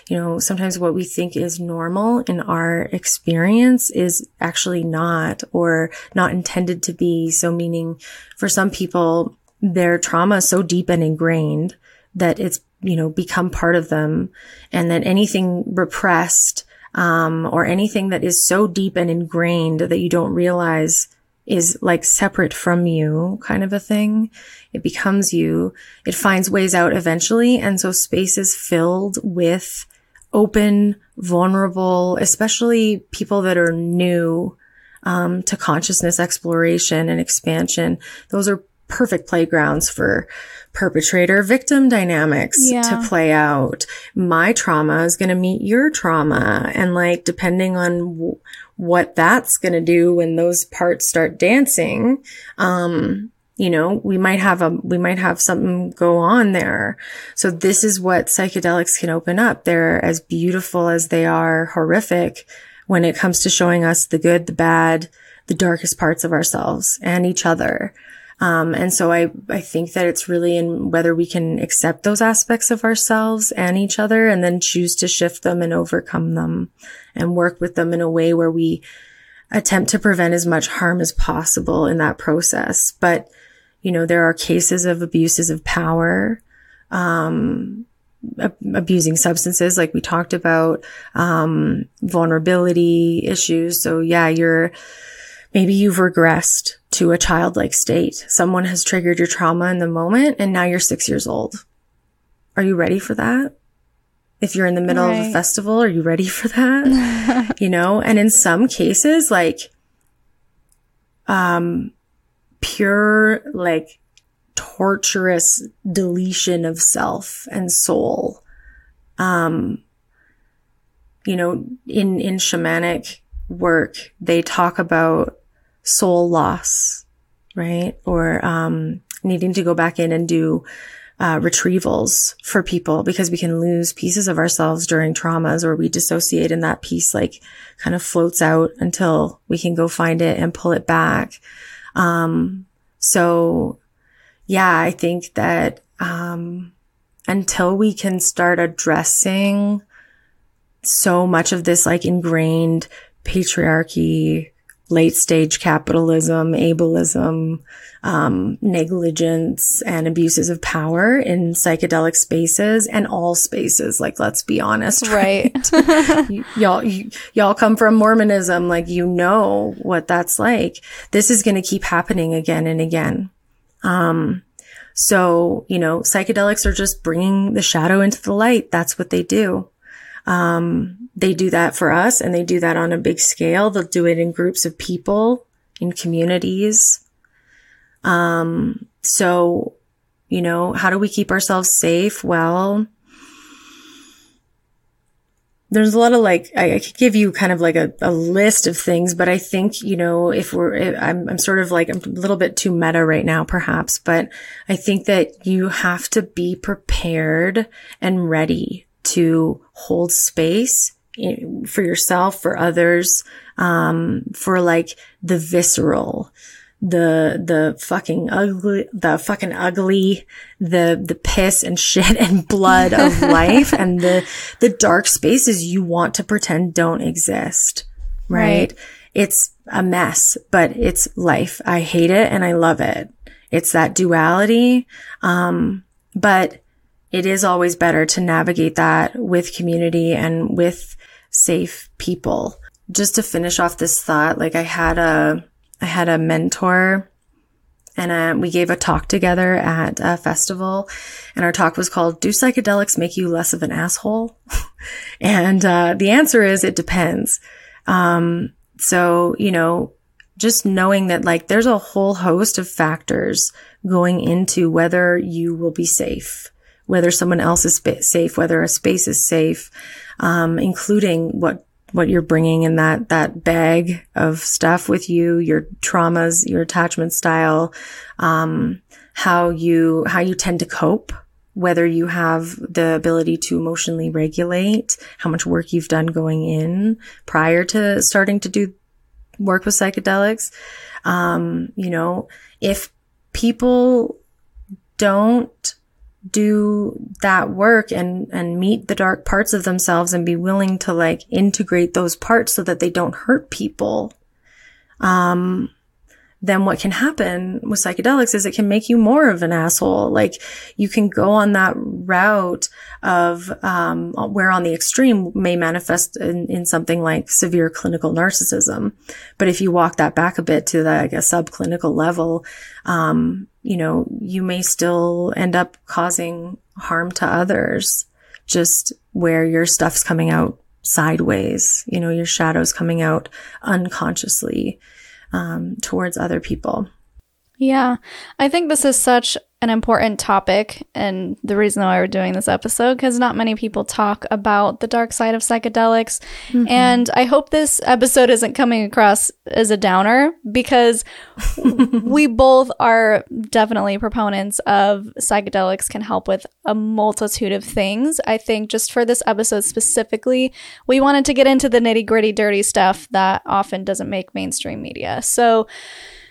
you know, sometimes what we think is normal in our experience is actually not or not intended to be. So meaning for some people, their trauma is so deep and ingrained that it's, you know, become part of them and that anything repressed, um, or anything that is so deep and ingrained that you don't realize is like separate from you kind of a thing. It becomes you. It finds ways out eventually. And so space is filled with open, vulnerable, especially people that are new um, to consciousness exploration and expansion. Those are perfect playgrounds for perpetrator victim dynamics yeah. to play out. My trauma is going to meet your trauma. And like, depending on w- what that's going to do when those parts start dancing, um, you know, we might have a, we might have something go on there. So this is what psychedelics can open up. They're as beautiful as they are horrific when it comes to showing us the good, the bad, the darkest parts of ourselves and each other. Um, and so I, I think that it's really in whether we can accept those aspects of ourselves and each other and then choose to shift them and overcome them and work with them in a way where we attempt to prevent as much harm as possible in that process. But you know, there are cases of abuses of power, um, ab- abusing substances, like we talked about, um, vulnerability issues. So yeah, you're, maybe you've regressed to a childlike state. Someone has triggered your trauma in the moment and now you're six years old. Are you ready for that? If you're in the middle right. of a festival, are you ready for that? [LAUGHS] you know, and in some cases, like, um, pure, like, torturous deletion of self and soul. Um, you know, in, in shamanic work, they talk about soul loss, right? Or, um, needing to go back in and do, uh, retrievals for people because we can lose pieces of ourselves during traumas or we dissociate and that piece like kind of floats out until we can go find it and pull it back. Um, so yeah, I think that, um, until we can start addressing so much of this like ingrained patriarchy, late stage capitalism, ableism, um, negligence and abuses of power in psychedelic spaces and all spaces. Like, let's be honest. [LAUGHS] Right. right? y- y'all, y- y'all come from Mormonism. Like, you know what that's like. This is going to keep happening again and again. Um, so, you know, psychedelics are just bringing the shadow into the light. That's what they do. Um, they do that for us and they do that on a big scale. They'll do it in groups of people, in communities. Um, so, you know, how do we keep ourselves safe? Well, there's a lot of like, I, I, could give you kind of like a, a list of things, but I think, you know, if we're, I'm, I'm sort of like, I'm a little bit too meta right now, perhaps, but I think that you have to be prepared and ready to hold space for yourself, for others, um, for like the visceral, the, the fucking ugly, the fucking ugly, the, the piss and [LAUGHS] shit and blood of [LAUGHS] life and the, the dark spaces you want to pretend don't exist. Right? right? It's a mess, but it's life. I hate it and I love it. It's that duality. Um, but it is always better to navigate that with community and with safe people. Just to finish off this thought, like I had a, I had a mentor and uh, we gave a talk together at a festival and our talk was called do psychedelics make you less of an asshole? [LAUGHS] And uh, the answer is it depends. Um, so you know just knowing that like there's a whole host of factors going into whether you will be safe whether someone else is sp- safe whether a space is safe um, including what what you're bringing in that, that bag of stuff with you, your traumas, your attachment style, um, how you, how you tend to cope, whether you have the ability to emotionally regulate, how much work you've done going in prior to starting to do work with psychedelics. Um, you know, if people don't do that work and, and meet the dark parts of themselves and be willing to like integrate those parts so that they don't hurt people. Um, then what can happen with psychedelics is it can make you more of an asshole. Like you can go on that route of, um, where on the extreme may manifest in, in something like severe clinical narcissism. But if you walk that back a bit to like a subclinical level, um, you know, you may still end up causing harm to others just where your stuff's coming out sideways, you know, your shadow's coming out unconsciously um, towards other people. Yeah, I think this is such an important topic and the reason why we're doing this episode because not many people talk about the dark side of psychedelics. Mm-hmm. and i hope this episode isn't coming across as a downer because [LAUGHS] we both are definitely proponents of psychedelics can help with a multitude of things. I think just for this episode specifically we wanted to get into the nitty gritty dirty stuff that often doesn't make mainstream media. So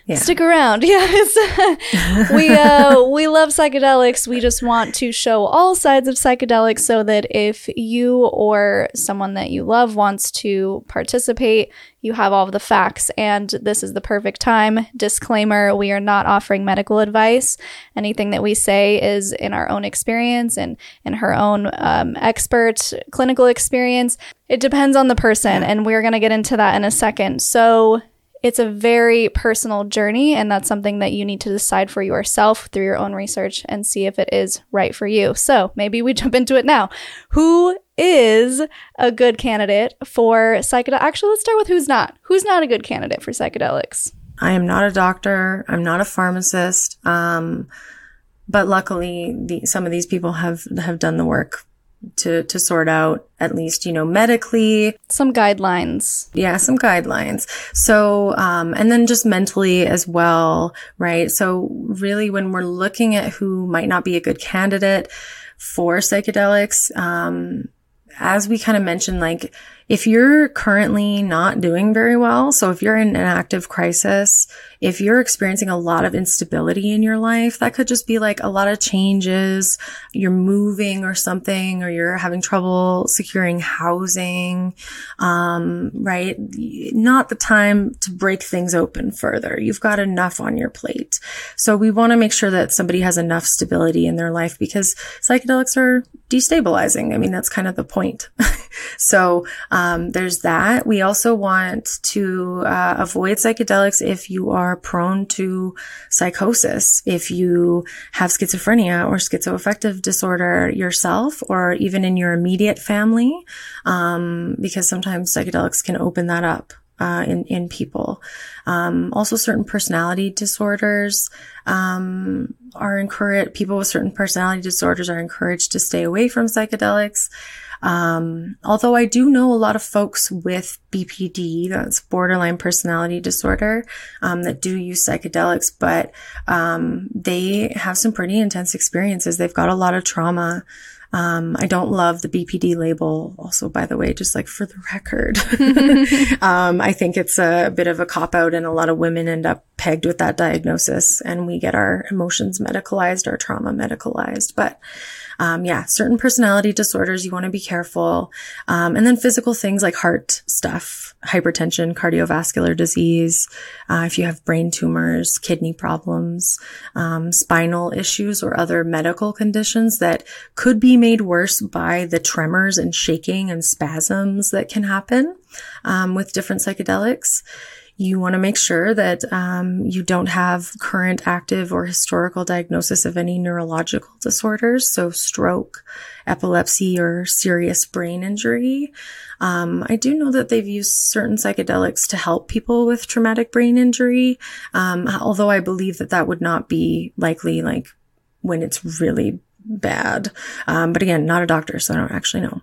yeah. stick around. [LAUGHS] Yes, we uh, we love psychedelics. We just want to show all sides of psychedelics so that if you or someone that you love wants to participate, you have all of the facts. And this is the perfect time. Disclaimer: We are not offering medical advice. Anything that we say is in our own experience and in her own um, expert clinical experience. It depends on the person, and we're going to get into that in a second. So it's a very personal journey, and that's something that you need to decide for yourself through your own research and see if it is right for you. So maybe we [LAUGHS] jump into it now. Who is a good candidate for psychedelics? Actually, let's start with who's not. Who's not a good candidate for psychedelics? I am not a doctor. I'm not a pharmacist. Um, but luckily, the, some of these people have have done the work to to sort out at least you know medically. Some guidelines. Yeah some guidelines. So um and then just mentally as well right? So really when we're looking at who might not be a good candidate for psychedelics um as we kind of mentioned like if you're currently not doing very well, so if you're in an active crisis, if you're experiencing a lot of instability in your life, that could just be like a lot of changes. You're moving or something, or you're having trouble securing housing. Um, right. Not the time to break things open further. You've got enough on your plate. So we want to make sure that somebody has enough stability in their life because psychedelics are destabilizing. I mean, that's kind of the point. [LAUGHS] so, um, there's that. We also want to uh, avoid psychedelics if you are prone to psychosis, if you have schizophrenia or schizoaffective disorder yourself, or even in your immediate family, um, because sometimes psychedelics can open that up uh, in in people. Um, also, certain personality disorders um, are encouraged. People with certain personality disorders are encouraged to stay away from psychedelics. Um, although I do know a lot of folks with BPD, that's borderline personality disorder, um, that do use psychedelics, but um, they have some pretty intense experiences. They've got a lot of trauma. Um, I don't love the BPD label. Also, by the way, just like for the record, [LAUGHS] [LAUGHS] um, I think it's a bit of a cop out and a lot of women end up pegged with that diagnosis and we get our emotions medicalized, our trauma medicalized. But um, yeah, certain personality disorders, you want to be careful. Um, and then physical things like heart stuff, hypertension, cardiovascular disease. Uh, if you have brain tumors, kidney problems, um, spinal issues or other medical conditions that could be made worse by the tremors and shaking and spasms that can happen, um, with different psychedelics. You want to make sure that um, you don't have current active or historical diagnosis of any neurological disorders, so stroke, epilepsy, or serious brain injury. Um, I do know that they've used certain psychedelics to help people with traumatic brain injury, um, although I believe that that would not be likely like when it's really bad. Um, but again, not a doctor, so I don't actually know.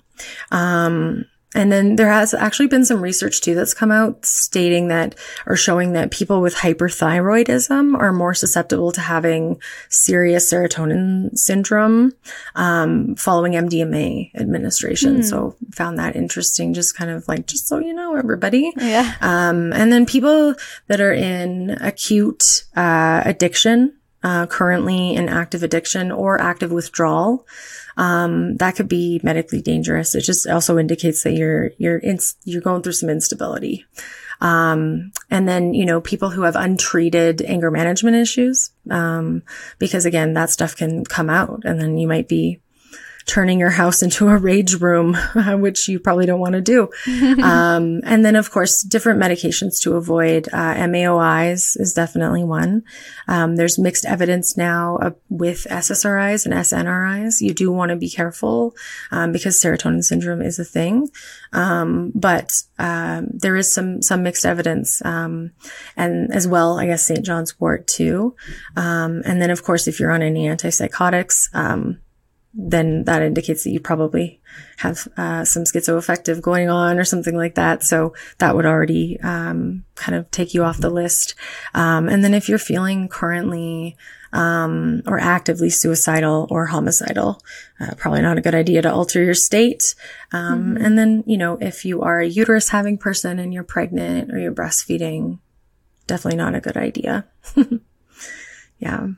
And then there has actually been some research too that's come out stating that or showing that people with hyperthyroidism are more susceptible to having serious serotonin syndrome um, following MDMA administration. Mm. So found that interesting, just kind of like, just so you know, everybody. Yeah. Um, and then people that are in acute uh, addiction, uh, currently in active addiction or active withdrawal um, that could be medically dangerous. It just also indicates that you're, you're, in, you're going through some instability. Um, and then, you know, people who have untreated anger management issues, um, because again, that stuff can come out and then you might be turning your house into a rage room, [LAUGHS] which you probably don't want to do. [LAUGHS] um, and then, of course, different medications to avoid. Uh, MAOIs is definitely one. Um, there's mixed evidence now uh, with SSRIs and SNRIs. You do want to be careful um, because serotonin syndrome is a thing. Um, but um, there is some some mixed evidence, um, and as well, I guess St. John's Wort too. and then, of course, if you're on any antipsychotics, then that indicates that you probably have uh, some schizoaffective going on or something like that. So that would already um, kind of take you off the list. Um, and then if you're feeling currently um, or actively suicidal or homicidal, uh, probably not a good idea to alter your state. Um, mm-hmm. And then you know if you are a uterus having person and you're pregnant or you're breastfeeding, definitely not a good idea. [LAUGHS] yeah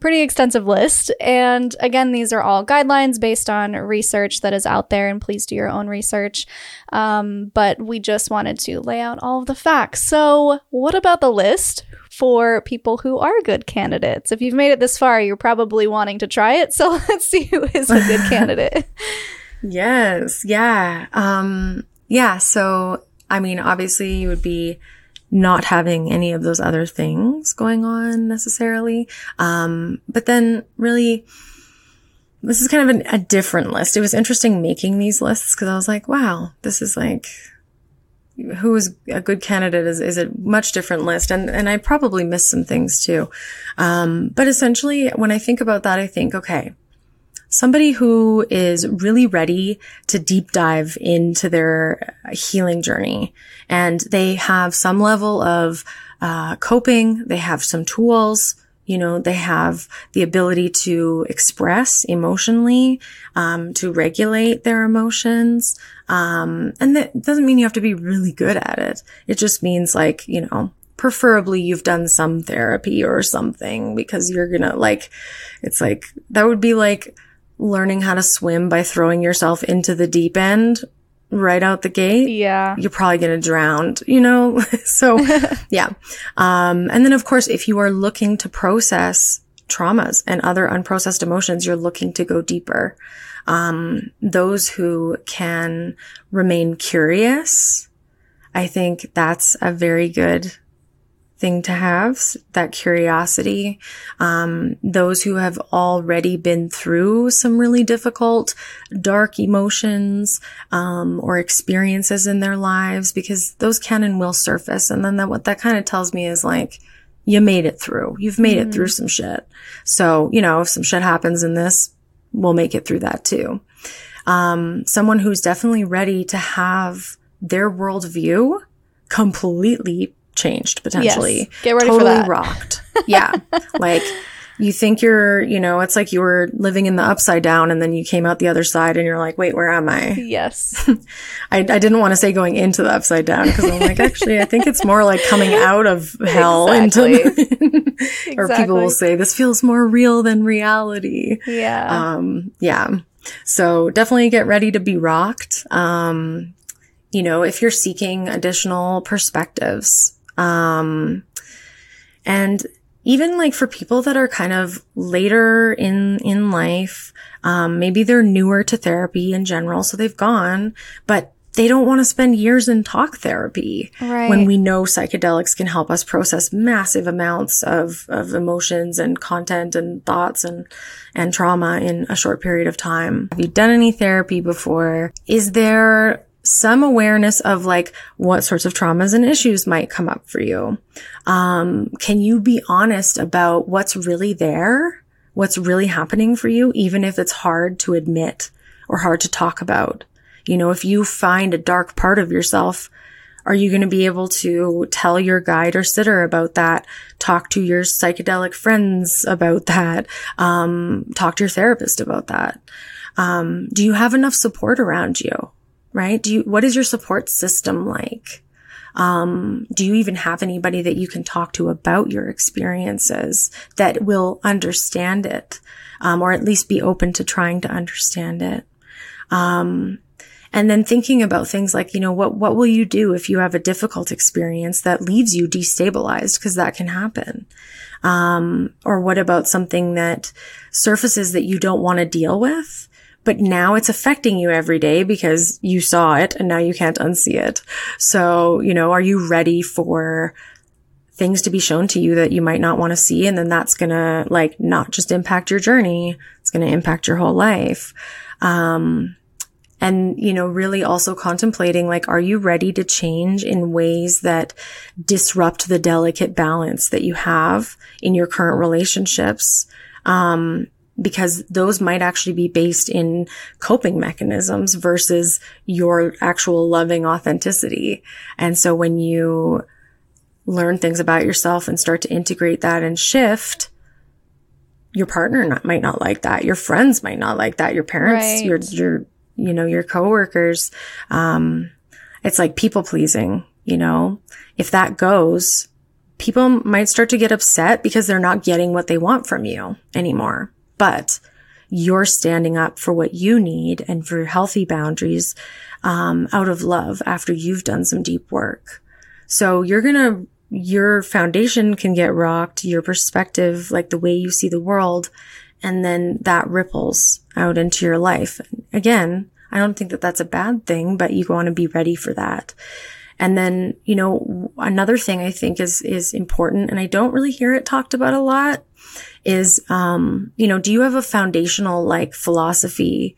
pretty extensive list. And again, these are all guidelines based on research that is out there, and please do your own research. Um, but we just wanted to lay out all of the facts. So, what about the list for people who are good candidates? If you've made it this far, you're probably wanting to try it. So, [LAUGHS] let's see who is a good candidate. [LAUGHS] yes. Yeah. Um, yeah. So, I mean, obviously, you would be not having any of those other things going on necessarily. Um, but then really, this is kind of an, a different list. It was interesting making these lists because I was like, wow, this is like, who is a good candidate is, is a much different list. And, and I probably missed some things too. Um, but essentially when I think about that, I think, okay, somebody who is really ready to deep dive into their healing journey and they have some level of uh, coping. They have some tools. You know, they have the ability to express emotionally, um, to regulate their emotions. Um, and that doesn't mean you have to be really good at it. It just means like, you know, preferably you've done some therapy or something because you're gonna like, it's like, that would be like, learning how to swim by throwing yourself into the deep end right out the gate. Yeah. You're probably going to drown, you know? [LAUGHS] so [LAUGHS] yeah. Um, and then of course, if you are looking to process traumas and other unprocessed emotions, you're looking to go deeper. Um, those who can remain curious, I think that's a very good thing to have, that curiosity. Um, those who have already been through some really difficult, dark emotions, um, or experiences in their lives, because those can and will surface. And then that, what that kind of tells me is like, you made it through. You've made mm-hmm. it through some shit. So, you know, if some shit happens in this, we'll make it through that too. Um, someone who's definitely ready to have their worldview completely changed potentially. Yes. Get ready totally for that. rocked. Yeah. [LAUGHS] like you think you're, you know, it's like you were living in the upside down and then you came out the other side and you're like, wait, where am I? Yes. [LAUGHS] I, I didn't want to say going into the upside down because I'm like, actually, I think it's more like coming [LAUGHS] out of hell exactly. into, or people will say this feels more real than reality. Yeah. Um, yeah. So definitely get ready to be rocked. Um, you know, if you're seeking additional perspectives, um, and even like for people that are kind of later in, in life, um, maybe they're newer to therapy in general. So they've gone, but they don't want to spend years in talk therapy right. when we know psychedelics can help us process massive amounts of, of emotions and content and thoughts and, and trauma in a short period of time. Have you done any therapy before? Is there some awareness of like what sorts of traumas and issues might come up for you. Um, can you be honest about what's really there? What's really happening for you, even if it's hard to admit or hard to talk about? You know, if you find a dark part of yourself, are you going to be able to tell your guide or sitter about that? Talk to your psychedelic friends about that? Um, talk to your therapist about that? Um, do you have enough support around you? Right? Do you, what is your support system like? Um, do you even have anybody that you can talk to about your experiences that will understand it, um, or at least be open to trying to understand it? Um, and then thinking about things like, you know, what, what will you do if you have a difficult experience that leaves you destabilized? Cause that can happen. Um, or what about something that surfaces that you don't want to deal with? But now it's affecting you every day because you saw it and now you can't unsee it. So, you know, are you ready for things to be shown to you that you might not want to see? And then that's going to like not just impact your journey. It's going to impact your whole life. Um, and, you know, really also contemplating like, are you ready to change in ways that disrupt the delicate balance that you have in your current relationships? Um, because those might actually be based in coping mechanisms versus your actual loving authenticity. And so when you learn things about yourself and start to integrate that and shift, your partner not, might not like that. Your friends might not like that. Your parents, right. your, your, you know, your coworkers. Um, it's like people pleasing, you know, if that goes, people might start to get upset because they're not getting what they want from you anymore but you're standing up for what you need and for healthy boundaries um, out of love after you've done some deep work. So you're gonna your foundation can get rocked, your perspective, like the way you see the world, and then that ripples out into your life. Again, I don't think that that's a bad thing, but you want to be ready for that. And then, you know, another thing I think is, is important, and I don't really hear it talked about a lot, is, um, you know, do you have a foundational like philosophy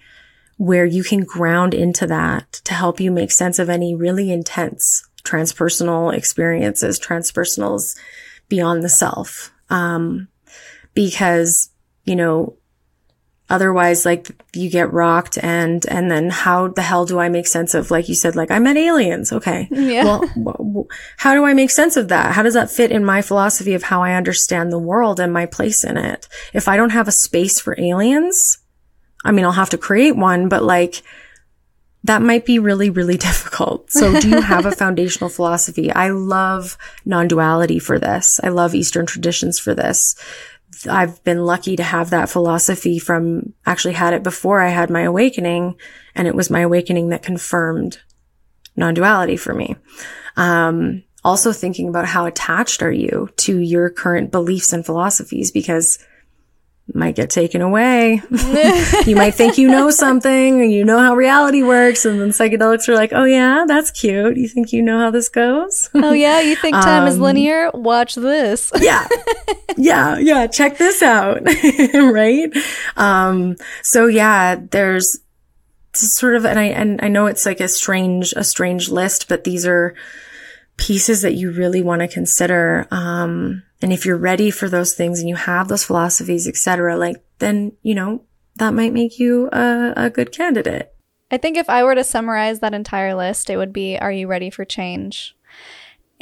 where you can ground into that to help you make sense of any really intense transpersonal experiences, transpersonals beyond the self? Um, because, you know, Otherwise, like you get rocked and, and then how the hell do I make sense of, like you said, like I met aliens. Okay. Yeah. Well, w- how do I make sense of that? How does that fit in my philosophy of how I understand the world and my place in it? If I don't have a space for aliens, I mean, I'll have to create one, but like, that might be really, really [LAUGHS] difficult. So do you have a [LAUGHS] foundational philosophy? I love non-duality for this. I love Eastern traditions for this. I've been lucky to have that philosophy from actually had it before I had my awakening. And it was my awakening that confirmed non-duality for me. Um, also thinking about how attached are you to your current beliefs and philosophies because might get taken away. [LAUGHS] [LAUGHS] you might think you know something and you know how reality works. And then psychedelics are like, oh yeah, that's cute. You think you know how this goes? oh yeah, you think time um, is linear? Watch this. [LAUGHS] yeah. Yeah. Yeah. Check this out. right. Um, so yeah, there's sort of, and I, and I know it's like a strange, a strange list, but these are pieces that you really want to consider. Um, and if you're ready for those things and you have those philosophies, etc., like then, you know, that might make you a, a good candidate. I think if I were to summarize that entire list, it would be Are you ready for change?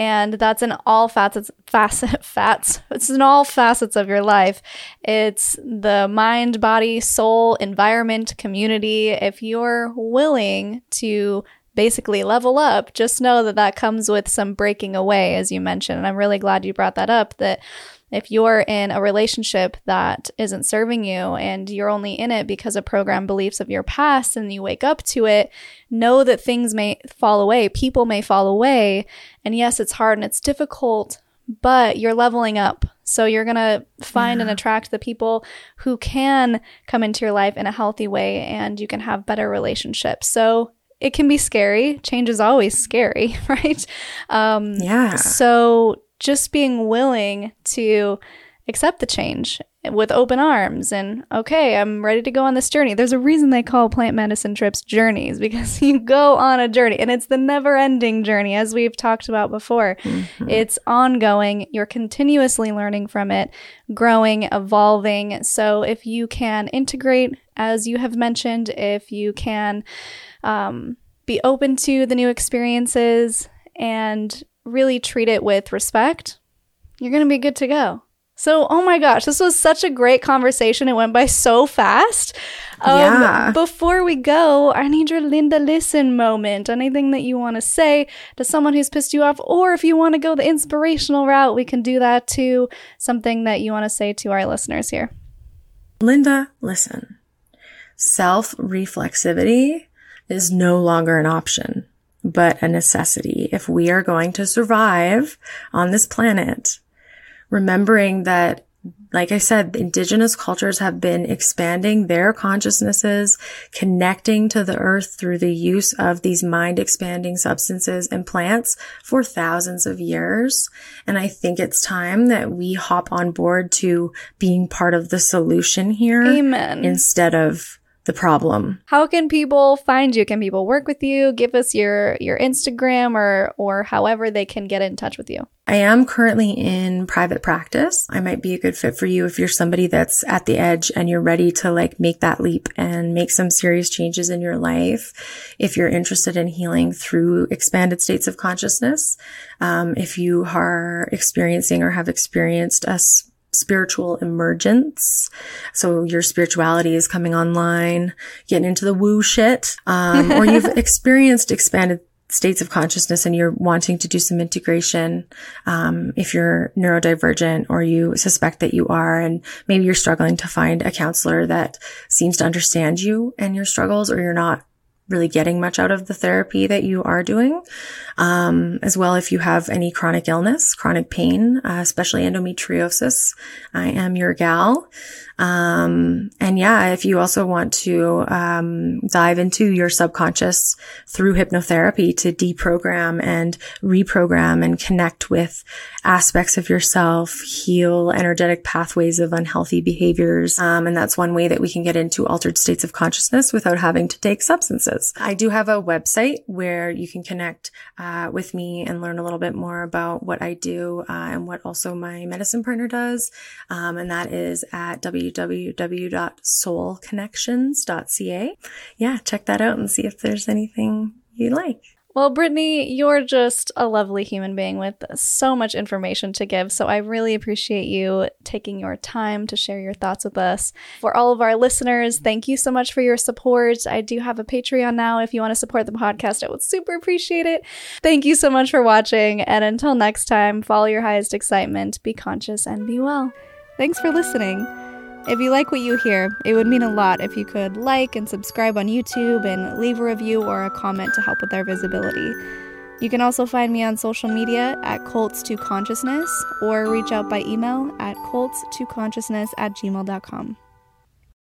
And that's in all facets, facet, [LAUGHS] fats. It's in all facets of your life. It's the mind, body, soul, environment, community. If you're willing to basically level up, just know that that comes with some breaking away, as you mentioned. And I'm really glad you brought that up that if you're in a relationship that isn't serving you and you're only in it because of program beliefs of your past and you wake up to it, know that things may fall away, people may fall away. And yes, it's hard and it's difficult, but you're leveling up. So you're going to find yeah. and attract the people who can come into your life in a healthy way and you can have better relationships. So it can be scary. Change is always scary, [LAUGHS] right? Um, yeah. So just being willing to accept the change with open arms and okay, I'm ready to go on this journey. There's a reason they call plant medicine trips journeys [LAUGHS] because you go on a journey and it's the never ending journey, as we've talked about before. Mm-hmm. It's ongoing. You're continuously learning from it, growing, evolving. So if you can integrate, as you have mentioned, if you can um, be open to the new experiences and really treat it with respect, you're going to be good to go. So, oh my gosh, this was such a great conversation. It went by so fast. Um, yeah. Before we go, I need your Linda listen moment. Anything that you want to say to someone who's pissed you off, or if you want to go the inspirational route, we can do that too. Something that you want to say to our listeners here. Linda, listen. Self reflexivity is no longer an option, but a necessity if we are going to survive on this planet. Remembering that like I said, indigenous cultures have been expanding their consciousnesses, connecting to the earth through the use of these mind expanding substances and plants for thousands of years. And I think it's time that we hop on board to being part of the solution here. Amen. Instead of the problem. How can people find you? Can people work with you? Give us your your Instagram or or however they can get in touch with you. I am currently in private practice. I might be a good fit for you if you're somebody that's at the edge and you're ready to like make that leap and make some serious changes in your life. If you're interested in healing through expanded states of consciousness, um, if you are experiencing or have experienced a spiritual emergence. So your spirituality is coming online, getting into the woo shit, um, or [LAUGHS] you've experienced expanded states of consciousness and you're wanting to do some integration um, if you're neurodivergent or you suspect that you are and maybe you're struggling to find a counselor that seems to understand you and your struggles or you're not really getting much out of the therapy that you are doing. Um, as well, if you have any chronic illness, chronic pain, uh, especially endometriosis, I am your gal. Um, and yeah, if you also want to, um, dive into your subconscious through hypnotherapy to deprogram and reprogram and connect with aspects of yourself, heal energetic pathways of unhealthy behaviors. Um, and that's one way that we can get into altered states of consciousness without having to take substances. I do have a website where you can connect, uh, with me and learn a little bit more about what I do, uh, and what also my medicine partner does. Um, and that is at www www.soulconnections.ca. Yeah, check that out and see if there's anything you like. Well, Brittany, you're just a lovely human being with so much information to give. So I really appreciate you taking your time to share your thoughts with us. For all of our listeners, thank you so much for your support. I do have a Patreon now. If you want to support the podcast, I would super appreciate it. Thank you so much for watching. And until next time, follow your highest excitement, be conscious, and be well. Thanks for listening. If you like what you hear, it would mean a lot if you could like and subscribe on YouTube and leave a review or a comment to help with our visibility. You can also find me on social media at Cults to Consciousness or reach out by email at cults to consciousness at gmail.com.